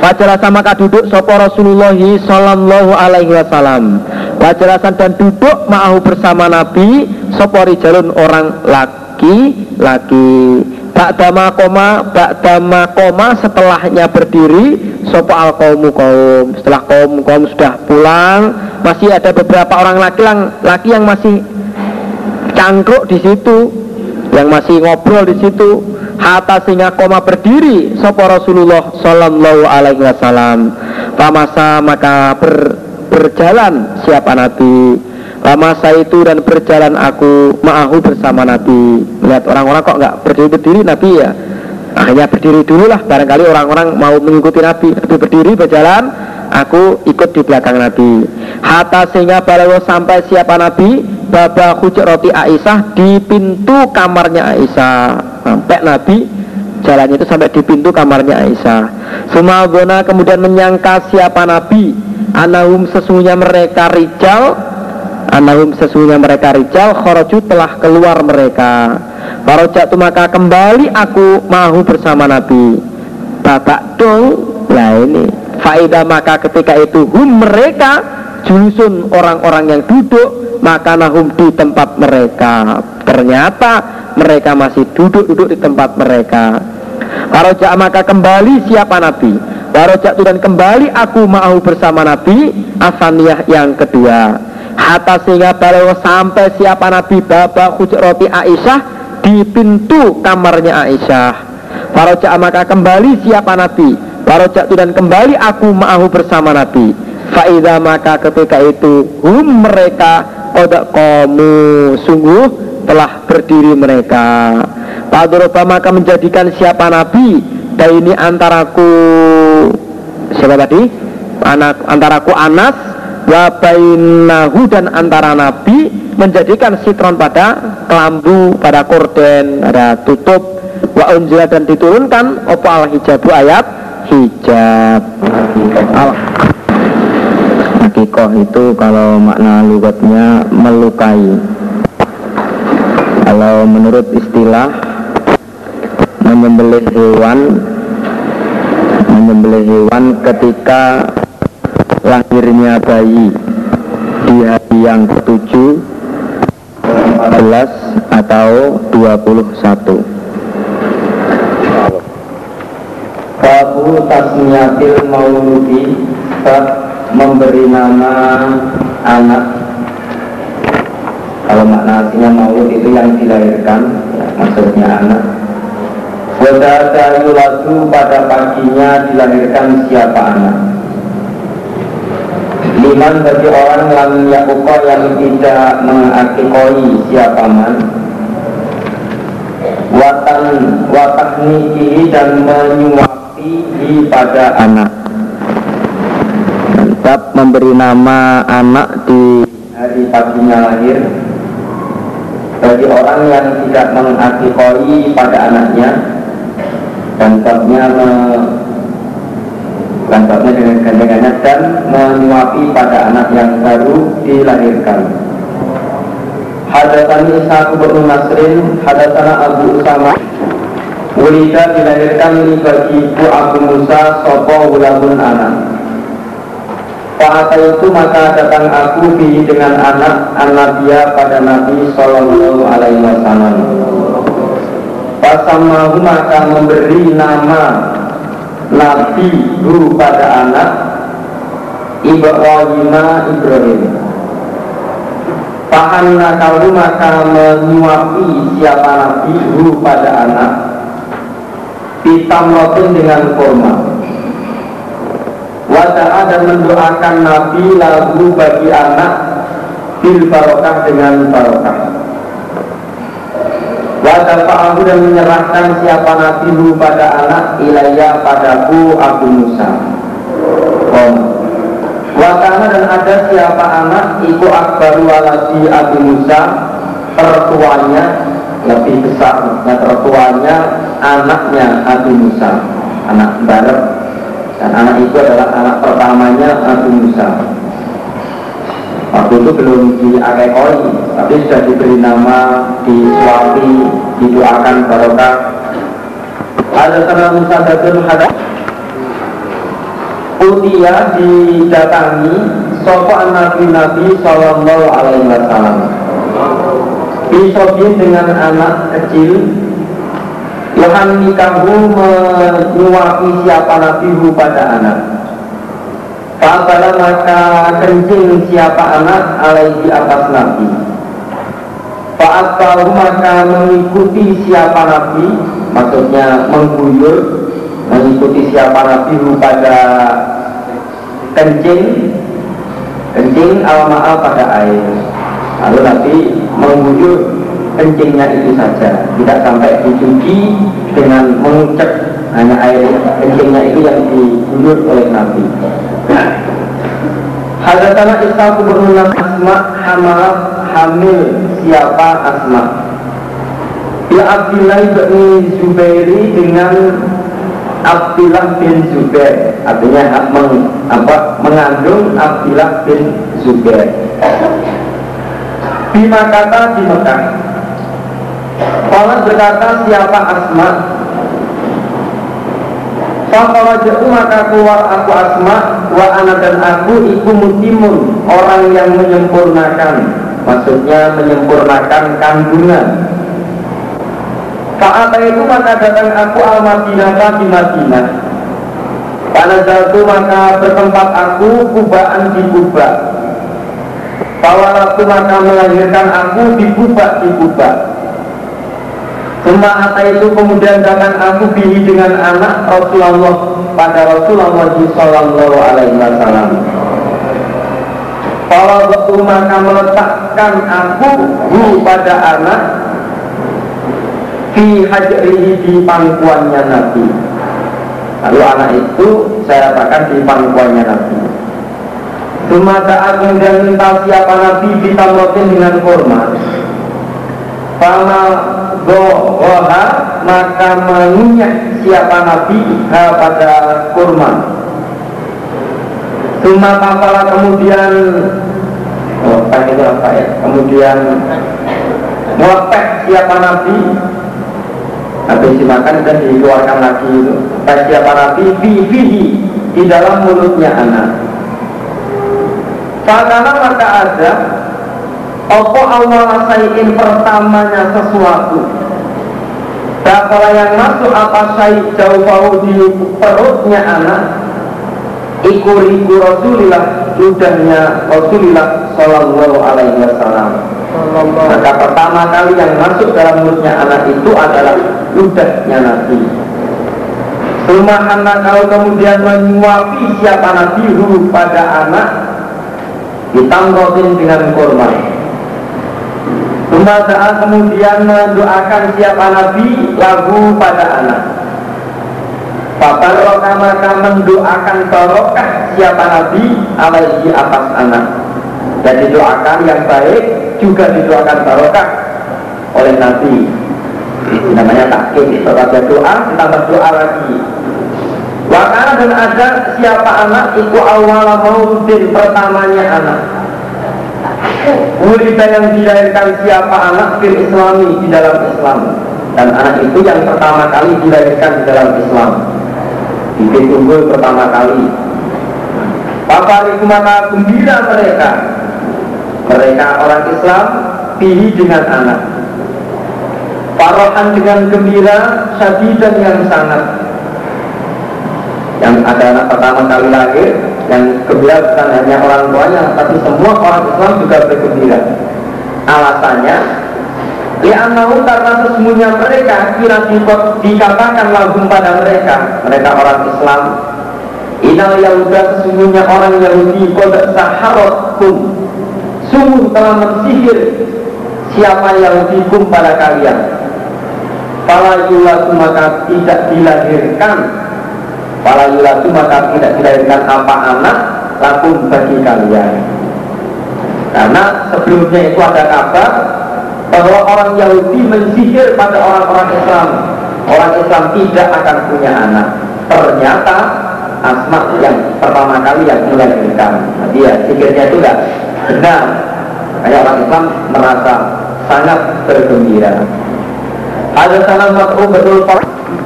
Wajalasan maka duduk sopo Rasulullah Sallallahu alaihi wasallam. Wajalasan dan duduk ma'ahu bersama Nabi Sopo rijalun orang laki-laki Ba'dama koma Ba'dama koma setelahnya berdiri Sopo al kaumu kaum. Setelah kaum kaum sudah pulang Masih ada beberapa orang laki-laki yang masih Cangkruk di situ. Yang masih ngobrol di situ hatta sehingga koma berdiri sopo Rasulullah Sallallahu Alaihi Wasallam. Pamasa maka ber, berjalan siapa Nabi? Pamasa itu dan berjalan aku ma'ahu bersama Nabi. Melihat orang-orang kok nggak berdiri-berdiri Nabi ya? Akhirnya berdiri dulu lah Barangkali orang-orang mau mengikuti Nabi. Nabi berdiri berjalan Aku ikut di belakang Nabi. Hatta sehingga balawa sampai siapa Nabi? Baba roti Aisyah di pintu kamarnya Aisyah. Sampai Nabi jalannya itu sampai di pintu kamarnya Aisyah. Sumabona kemudian menyangka siapa Nabi? Anahum sesungguhnya mereka rijal. Anahum sesungguhnya mereka rijal Khoroju telah keluar mereka. Farojak tu maka kembali aku mahu bersama Nabi. Bapak dong Nah ini Faida maka ketika itu hum mereka Julusun orang-orang yang duduk Maka nahum di tempat mereka. Ternyata mereka masih duduk-duduk di tempat mereka. Warojak maka kembali siapa Nabi? Warojak dan kembali aku mau bersama Nabi Asaniyah yang kedua. Hatta sehingga balawa sampai siapa Nabi? Baba roti Aisyah Di pintu kamarnya Aisyah. Warojak maka kembali siapa Nabi Warojak dan kembali aku mau bersama Nabi. Faidah maka ketika itu Hum mereka Odak komu Sungguh telah berdiri mereka. Padroba maka menjadikan siapa Nabi? Ini antaraku Siapa tadi? Anak, antaraku Anas Wabainahu dan antara Nabi Menjadikan sitron pada kelambu Pada korden, ada tutup. Wa unjila dan diturunkan Opo al hijabu ayat hijab. Al. Hakikoh itu kalau makna lugatnya melukai. Kalau menurut istilah menyembelih hewan menyembelih hewan ketika lahirnya bayi di hari yang ketujuh 14 atau 21 Babu tasmiyatil mauludi Bab memberi nama anak. Kalau makna aslinya maulud itu yang dilahirkan ya, Maksudnya anak. Wadada yuladu pada paginya dilahirkan siapa anak? Liman bagi orang lam yakuko yang tidak mengakikoi siapa man. Watan wataknikihi dan menyuapi pada anak. Bab memberi nama anak di hari paginya lahir. Bagi orang yang tidak mengakikoi pada anaknya dan me, dan babnya dengan gandengannya dan menyuapi pada anak yang baru dilahirkan. Hadatsani Ishaq bin Nasrin, hadatsana Abu Usama. Wulida dilahirkan li bagi ibu Abu Musa sopo gulamun anak. Fa'ata itu maka datang aku bi dengan anak An-Nabiya pada Nabi Sallallahu Alaihi Wasallam. Pasamahu maka memberi nama Nabi guru pada anak Ibrahim Ibrahim. Pahan nakalu maka menyuapi siapa nabi hu pada anak Pitamrotin dengan kurma. Wada'a dan mendoakan nabi lagu bagi anak Bil barokah dengan barokah. Wadafa'ahu dan menyerahkan siapa nabi hu pada anak Ilaya padaku Abu Musa. Koma Wakana dan ada siapa anak Iku akbar waladi Abu Musa Tertuanya lebih besar Nah tertuanya anaknya Abu Musa. Anak barep Dan anak itu adalah anak pertamanya Abu Musa. Waktu itu belum diakekoi Tapi sudah diberi nama Disuapi Didoakan barokah. Ada sana Musa Dadun Hadap Utia didatangi Sopo Nabi Nabi Sallallahu Alaihi Wasallam. Bisobin dengan anak kecil Yohan nikahu menyuapi siapa Nabi pada anak. Fa'abala maka kencing siapa anak alaihi atas Nabi. Fa'abala maka mengikuti siapa Nabi Maksudnya mengguyur Mengikuti siapa Nabi pada kencing kencing al pada air. Lalu Nabi mengguyur kencingnya itu saja. Tidak sampai dicuci dengan mengucap hanya air. Kencingnya itu yang diguyur oleh Nabi. Hadatana Ishaq bin Asma Hamal hamil. Siapa Asma? Ya Abdillah bin Zubairi dengan Abdullah bin Zubair. Artinya meng, apa, mengandung Abdullah bin Zubair. Bima kata di Mekah Allah berkata siapa Asma Fakawajatu maka keluar aku Asma Wa anak dan aku iku mutimun Orang yang menyempurnakan Maksudnya menyempurnakan kandungan Fa'ata itu maka datang aku al Madinah di Madinah. Jatuh maka bertempat aku kubaan di Kuba. Fawalatu maka melahirkan aku di Kuba di Kuba. Semua itu kemudian datang aku pilih dengan anak Rasulullah pada Rasulullah Sallallahu Alaihi Wasallam. Kalau maka meletakkan aku pada anak fi hajrihi di pangkuannya Nabi. Lalu anak itu saya katakan di pangkuannya Nabi. Semasa kemudian minta siapa Nabi bisa dengan kurma Fama goha maka menginyak siapa Nabi ha, pada kurma. Cuma kapala kemudian Oh, itu apa ya? Kemudian Melepek siapa Nabi. Habis dimakan dan dikeluarkan lagi itu. Siapa nabi? Fihi di dalam mulutnya anak. Fakana maka ada Opo awal sayin pertamanya sesuatu? Dakala yang masuk apa sayi jauh di perutnya anak Iku riku Rasulillah Ludahnya Rasulillah Sallallahu alaihi wasallam. Maka pertama kali yang masuk dalam mulutnya anak itu adalah Ludahnya Nabi. Rumah anak kalau kemudian menyuapi siapa Nabi pada anak Ditamrotin dengan kurma Umadah kemudian mendoakan siapa Nabi lagu pada anak. Bapak maka mendoakan barokah siapa Nabi alaihi atas anak. Dan didoakan yang baik juga didoakan barokah oleh Nabi. Namanya takin, setelah doa ditambah doa lagi. Wakana dan ada siapa anak itu awal maudin pertamanya anak Wulida yang dilahirkan siapa anak fil islami di dalam Islam. Dan anak itu yang pertama kali dilahirkan di dalam Islam. Bikin unggul pertama kali. Papariku maka gembira mereka. Mereka orang Islam Pilih dengan anak. Parohan dengan gembira Syadidan yang sangat. Yang ada anak pertama kali lahir yang gembira bukan hanya orang tuanya tapi semua orang Islam juga bergembira. Alasannya Ya anahu karena sesungguhnya mereka kira dikatakan lagu pada mereka. Mereka orang Islam. Inal Yahuda sesungguhnya orang Yahudi Kodak saharotkum Sungguh telah mensihir Siapa Yahudi kum pada kalian. Fala maka tidak dilahirkan Para yulatu maka tidak dilahirkan apa anak lakum bagi kalian. Karena sebelumnya itu ada kabar bahwa orang Yahudi mensihir pada orang-orang Islam. Orang Islam tidak akan punya anak. Ternyata Asma yang pertama kali yang melahirkan Jadi ya sihirnya itu tidak benar. Kayak orang Islam merasa sangat bergembira. Ada salah satu betul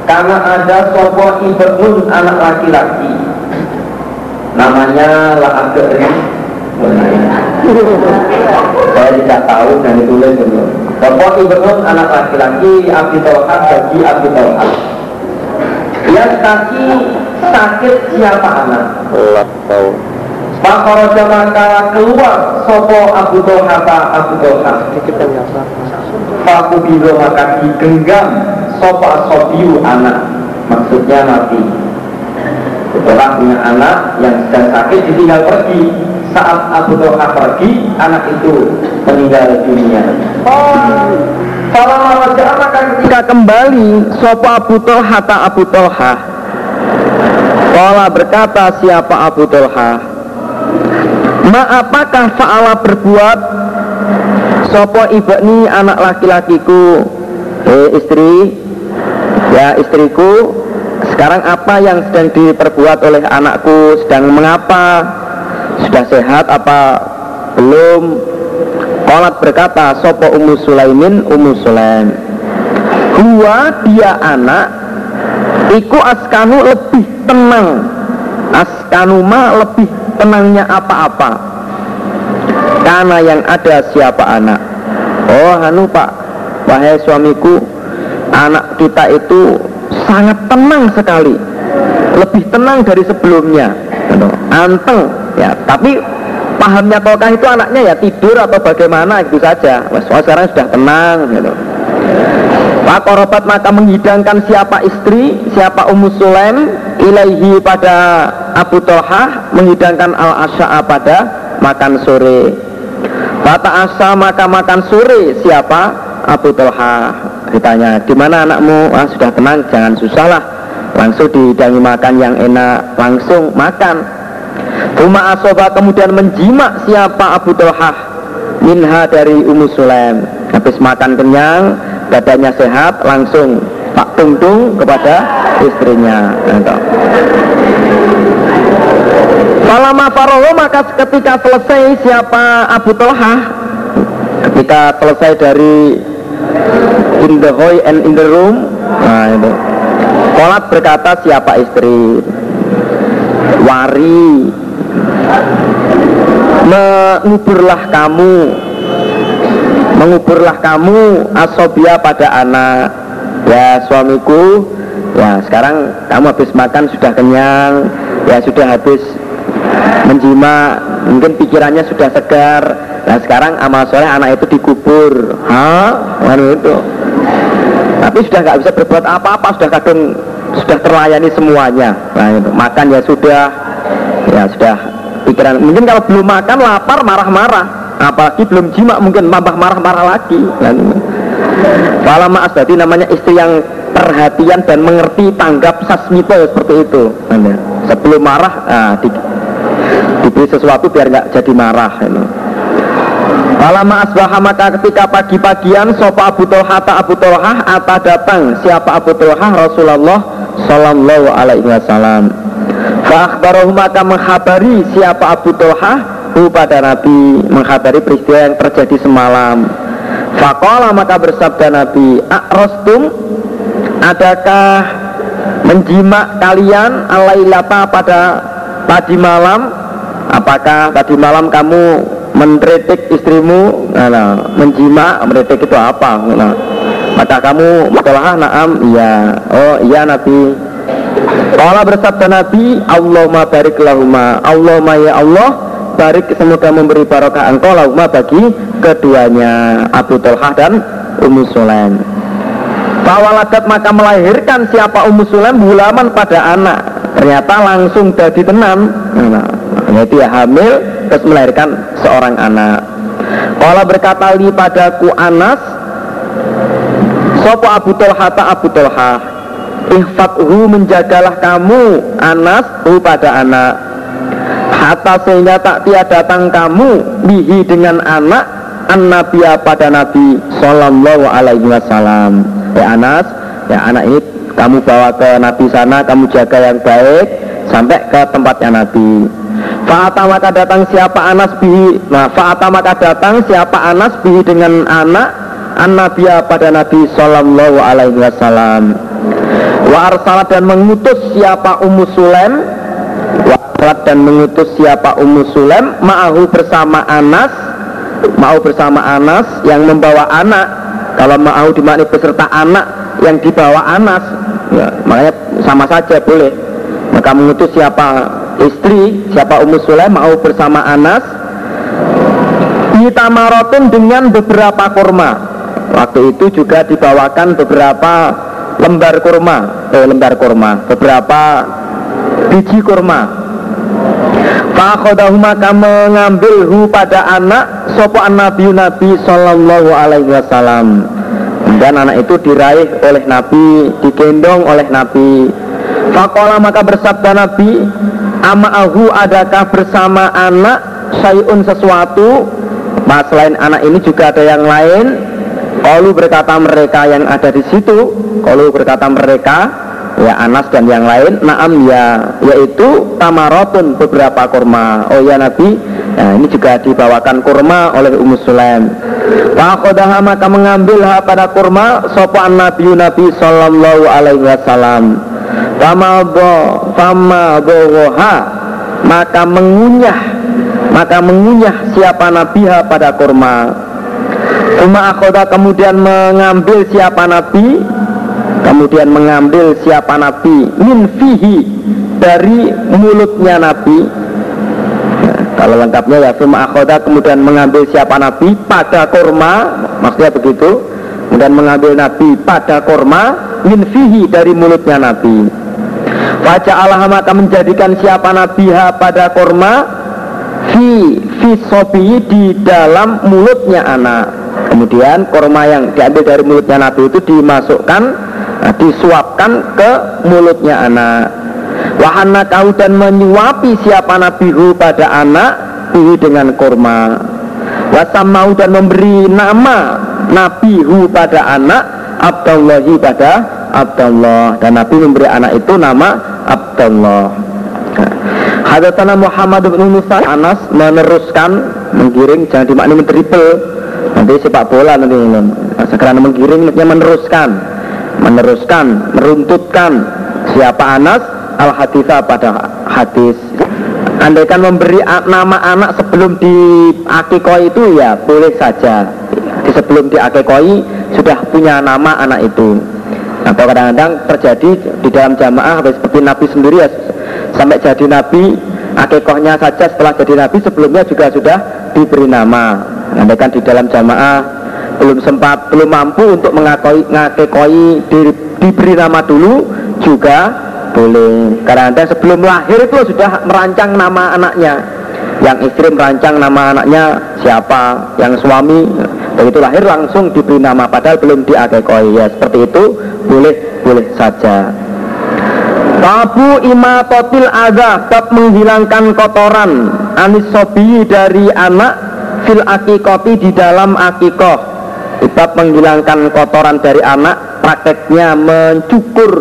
karena ada sopo ibun anak laki-laki. Namanya La'agri saya tidak tahu dan ditulis dulu sopo ibun anak laki-laki Abi Tolhat bagi Abi Tolhat yang kaki sakit siapa anak? Allah tahu. Pakoroja maka keluar sopo Abu Tolhata Abu Tolhat Faku bilo maka digenggam sofa sobiu anak. Maksudnya mati. Setelah punya anak yang sedang sakit ditinggal pergi. Saat Abu Talha pergi anak itu meninggal dunia. Salam wajah maka ketika kembali Sopa Abu Talha tak Abu Talha. Kala berkata siapa Abu Talha? Ma apakah fa'ala berbuat? Sopo ibni anak laki-lakiku. Hei istri Ya istriku Sekarang apa yang sedang diperbuat oleh anakku? Sedang mengapa? Sudah sehat apa belum? Kolat berkata Sopo Ummu Sulaimin Ummu Sulaim. Gua dia anak Iku askanu lebih tenang. Askanu ma lebih tenangnya apa-apa. Karena yang ada siapa anak? Oh anu pak. Wahai suamiku anak kita itu sangat tenang sekali. Lebih tenang dari sebelumnya. Anteng. Ya tapi pahamnya tolkah itu anaknya ya tidur atau bagaimana gitu saja. Mas, sekarang sudah tenang gitu. Pak Korobat maka menghidangkan siapa istri, siapa Ummu Sulaim ilaihi pada Abu Toha menghidangkan al-asya'a pada makan sore. Bata asa maka makan sore siapa Abu Toha ditanya di mana anakmu? Ah sudah tenang jangan susah lah langsung dihidangi makan yang enak langsung makan. Rumah Asoba kemudian menjimak siapa Abu Tohah minha dari Ummu Sulaim. Habis makan kenyang badannya sehat langsung Pak Tungtung kepada istrinya. Falama Farowo maka ketika selesai siapa Abu Tohah ketika selesai dari in the hall and in the room? Nah itu. Kolat berkata siapa istri? Wari. Menguburlah kamu. Menguburlah kamu asobia pada anak ya suamiku. Ya sekarang kamu habis makan sudah kenyang. Ya sudah habis menjima mungkin pikirannya sudah segar nah sekarang amal soleh anak itu dikubur. Ha mana itu. Tapi sudah nggak bisa berbuat apa-apa sudah kadang sudah terlayani semuanya. Nah itu. Makan ya sudah. Ya sudah. Pikiran. Mungkin kalau belum makan lapar marah-marah. Apalagi belum jima mungkin tambah marah-marah lagi. Falama asdati namanya istri yang perhatian dan mengerti tanggap sasmito seperti itu. Sebelum marah nah, di, diberi sesuatu biar nggak jadi marah. Falama asbaha maka ketika pagi-pagian Sopa Abu Tolha ta Abu Tolha Ata datang. Siapa Abu Tolha Rasulullah Sallallahu alaihi wasallam. Fa'akhbarahu maka menghabari siapa Abu Tolha hu pada Nabi. Menghabari peristiwa yang terjadi semalam. Fakola maka bersabda Nabi, Akrostum, adakah menjimak kalian alailata pada tadi malam? Apakah tadi malam kamu menretik istrimu? Nah, menjimak, menretik itu apa? Nah, maka kamu mutolaha naam, iya. Oh iya Nabi. Kala bersabda Nabi, Allahumma barik lahuma, Allahumma ya Allah, barik semoga memberi barokah engkau lauma bagi keduanya Abu Talhah dan Ummu Sulaim Fawaladat maka melahirkan siapa Ummu Sulaim bulaman pada anak ternyata langsung jadi tenang nah, itu ya hamil terus melahirkan seorang anak. Kalau berkata li padaku Anas Sopo Abu Talha ta Abu Talha? Ihfathu menjagalah kamu Anas hu pada anak. Hatta sehingga tak tiada datang kamu bihi dengan anak an nabiya pada Nabi Sallallahu Alaihi Wasallam. Ya Anas ya anak ini kamu bawa ke Nabi sana kamu jaga yang baik sampai ke tempatnya Nabi Fa'ata maka datang siapa Anas bihi. Nah fa'ata maka datang siapa Anas bihi dengan anak an nabiya pada Nabi Sallallahu Alaihi Wasallam. Wa arsalat dan mengutus siapa Ummu Sulaim. Wa dan mengutus siapa Ummu Sulaim Ma'ahu bersama Anas Ma'ahu bersama Anas yang membawa anak. Kalau ma'ahu dimaknai beserta anak yang dibawa Anas ya, Makanya sama saja boleh. Maka mengutus siapa istri Siapa Ummu Sulaim Ma'ahu bersama Anas Itamarotun dengan beberapa kurma. Waktu itu juga dibawakan beberapa lembar kurma eh, lembar kurma beberapa biji kurma. Fakhodahu maka mengambil hu pada anak Sopo nabi Nabi Sallallahu alaihi wasallam. Dan anak itu diraih oleh Nabi Digendong oleh Nabi. Fakola maka bersabda Nabi Ama'ahu adakah bersama anak Sayun sesuatu? Mas selain anak ini juga ada yang lain. Kalau berkata mereka yang ada di situ. Kalau berkata mereka ya Anas dan yang lain naam ya. Yaitu tamarotun beberapa kurma. Oh ya Nabi. Nah ini juga dibawakan kurma oleh Ummu Sulaim. Fakodaha maka mengambil pada kurma sopan Nabi Nabi Sallallahu Alaihi Wasallam Fama bo Fama boha maka mengunyah maka mengunyah siapa Nabi pada kurma. Umma akhoda kemudian mengambil siapa Nabi kemudian mengambil siapa Nabi min fihi dari mulutnya Nabi. Ya, kalau lengkapnya ya firma akhoda kemudian mengambil siapa Nabi pada korma maksudnya begitu. Kemudian mengambil Nabi pada korma min fihi dari mulutnya Nabi Wajah Allah maka menjadikan siapa Nabi ha pada korma? Fi fi sobi di dalam mulutnya anak. Kemudian korma yang diambil dari mulutnya Nabi itu dimasukkan nah, disuapkan ke mulutnya anak. Wahana kau dan menyuapi siapa nabihu pada anak bihi dengan kurma wasamau dan memberi nama nabihu pada anak Abdullahi pada Abdullah. Dan Nabi memberi anak itu nama Abdullah. Hadatana Muhammad bin Musa Anas meneruskan menggiring jangan dimaknai triple. Nanti sepak bola nanti sekarang menggiring meneruskan. Meneruskan meruntutkan siapa Anas al haditha pada hadis. Andaikan memberi nama anak sebelum di akikoi itu ya boleh saja. Di sebelum di akikoi sudah punya nama anak itu atau kadang-kadang terjadi di dalam jamaah seperti Nabi sendiri ya sampai jadi Nabi akikohnya saja setelah jadi Nabi sebelumnya juga sudah diberi nama. Andaikan di dalam jamaah belum sempat belum mampu untuk mengakoi ngakekoi di, diberi nama dulu juga boleh. Karena anda sebelum lahir itu sudah merancang nama anaknya. Yang istri merancang nama anaknya siapa? Yang suami begitu lahir langsung diberi nama padahal belum diakekoi. Ya seperti itu boleh boleh saja. Babu imatotil ada bab menghilangkan kotoran. Anis sobi dari anak fil akikoti di dalam akikoh. Sebab menghilangkan kotoran dari anak Prakteknya mencukur.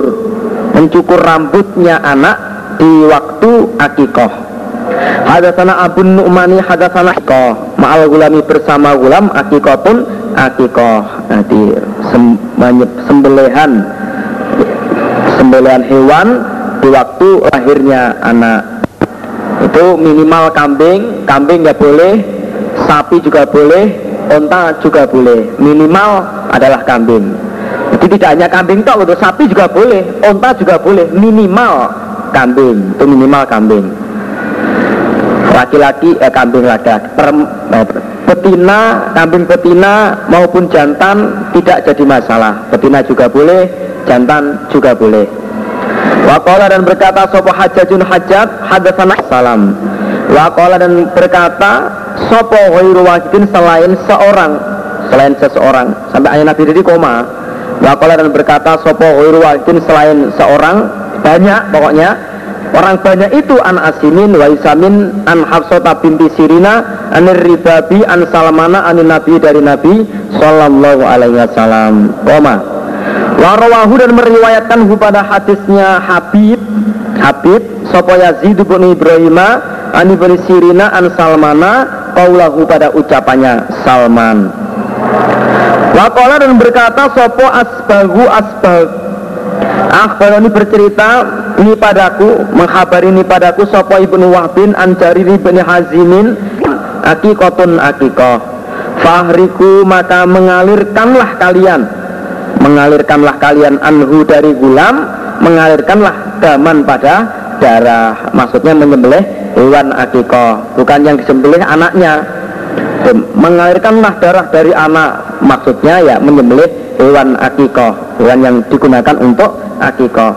Mencukur rambutnya anak Di waktu akikoh Hadasana Abu Nu'mani hadasana akikoh Ma'al gulami bersama gulam akikoh pun akikoh Nanti sem sembelihan Sembelihan hewan Di waktu lahirnya anak. Itu minimal kambing Kambing nggak boleh Sapi juga boleh onta juga boleh. Minimal adalah kambing. Jadi tidak hanya kambing tok untuk sapi juga boleh onta juga boleh. Minimal kambing itu minimal kambing laki-laki eh, kambing laki-laki eh, betina kambing betina maupun jantan tidak jadi masalah. Betina juga boleh jantan juga boleh. Wakola dan berkata sopo hajajun hajat hadasana salam. Wakola dan berkata Sopo ghairu wahidin selain seorang Selain seseorang. Sampai ayat Nabi jadi koma. Wakola dan berkata Sopo ghairu wahidin selain seorang Banyak pokoknya Orang banyak itu an asimin wa isamin an hafsota binti sirina anir ribabi an salamana anin nabi dari nabi sallallahu alaihi wasallam. Koma. Warawahu dan meriwayatkan pada hadisnya Habib Habib Sopo Yazid bin Ibrahimah Ani bin Sirina an Salmana kaulahu pada ucapannya Salman. Wakola dan berkata Sopo asbahu asbag ini bercerita ini padaku menghabari ini padaku Sopo ibnu Wahbin Anjari ibnu Hazimin Akikotun akikoh Fahriku maka mengalirkanlah kalian Mengalirkanlah kalian anhu dari gulam Mengalirkanlah daman pada darah Maksudnya menyembelih hewan akikoh bukan yang disembelih anaknya mengalirkanlah darah dari anak. Maksudnya ya menyembelih hewan akikoh. Hewan yang digunakan untuk akikoh.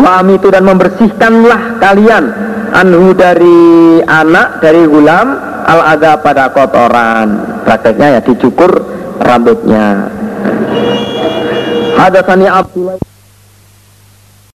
Wami itu dan membersihkanlah kalian. Anhu dari anak dari gulam al ada pada kotoran. Prakteknya ya dicukur rambutnya. Hadasani Abdullah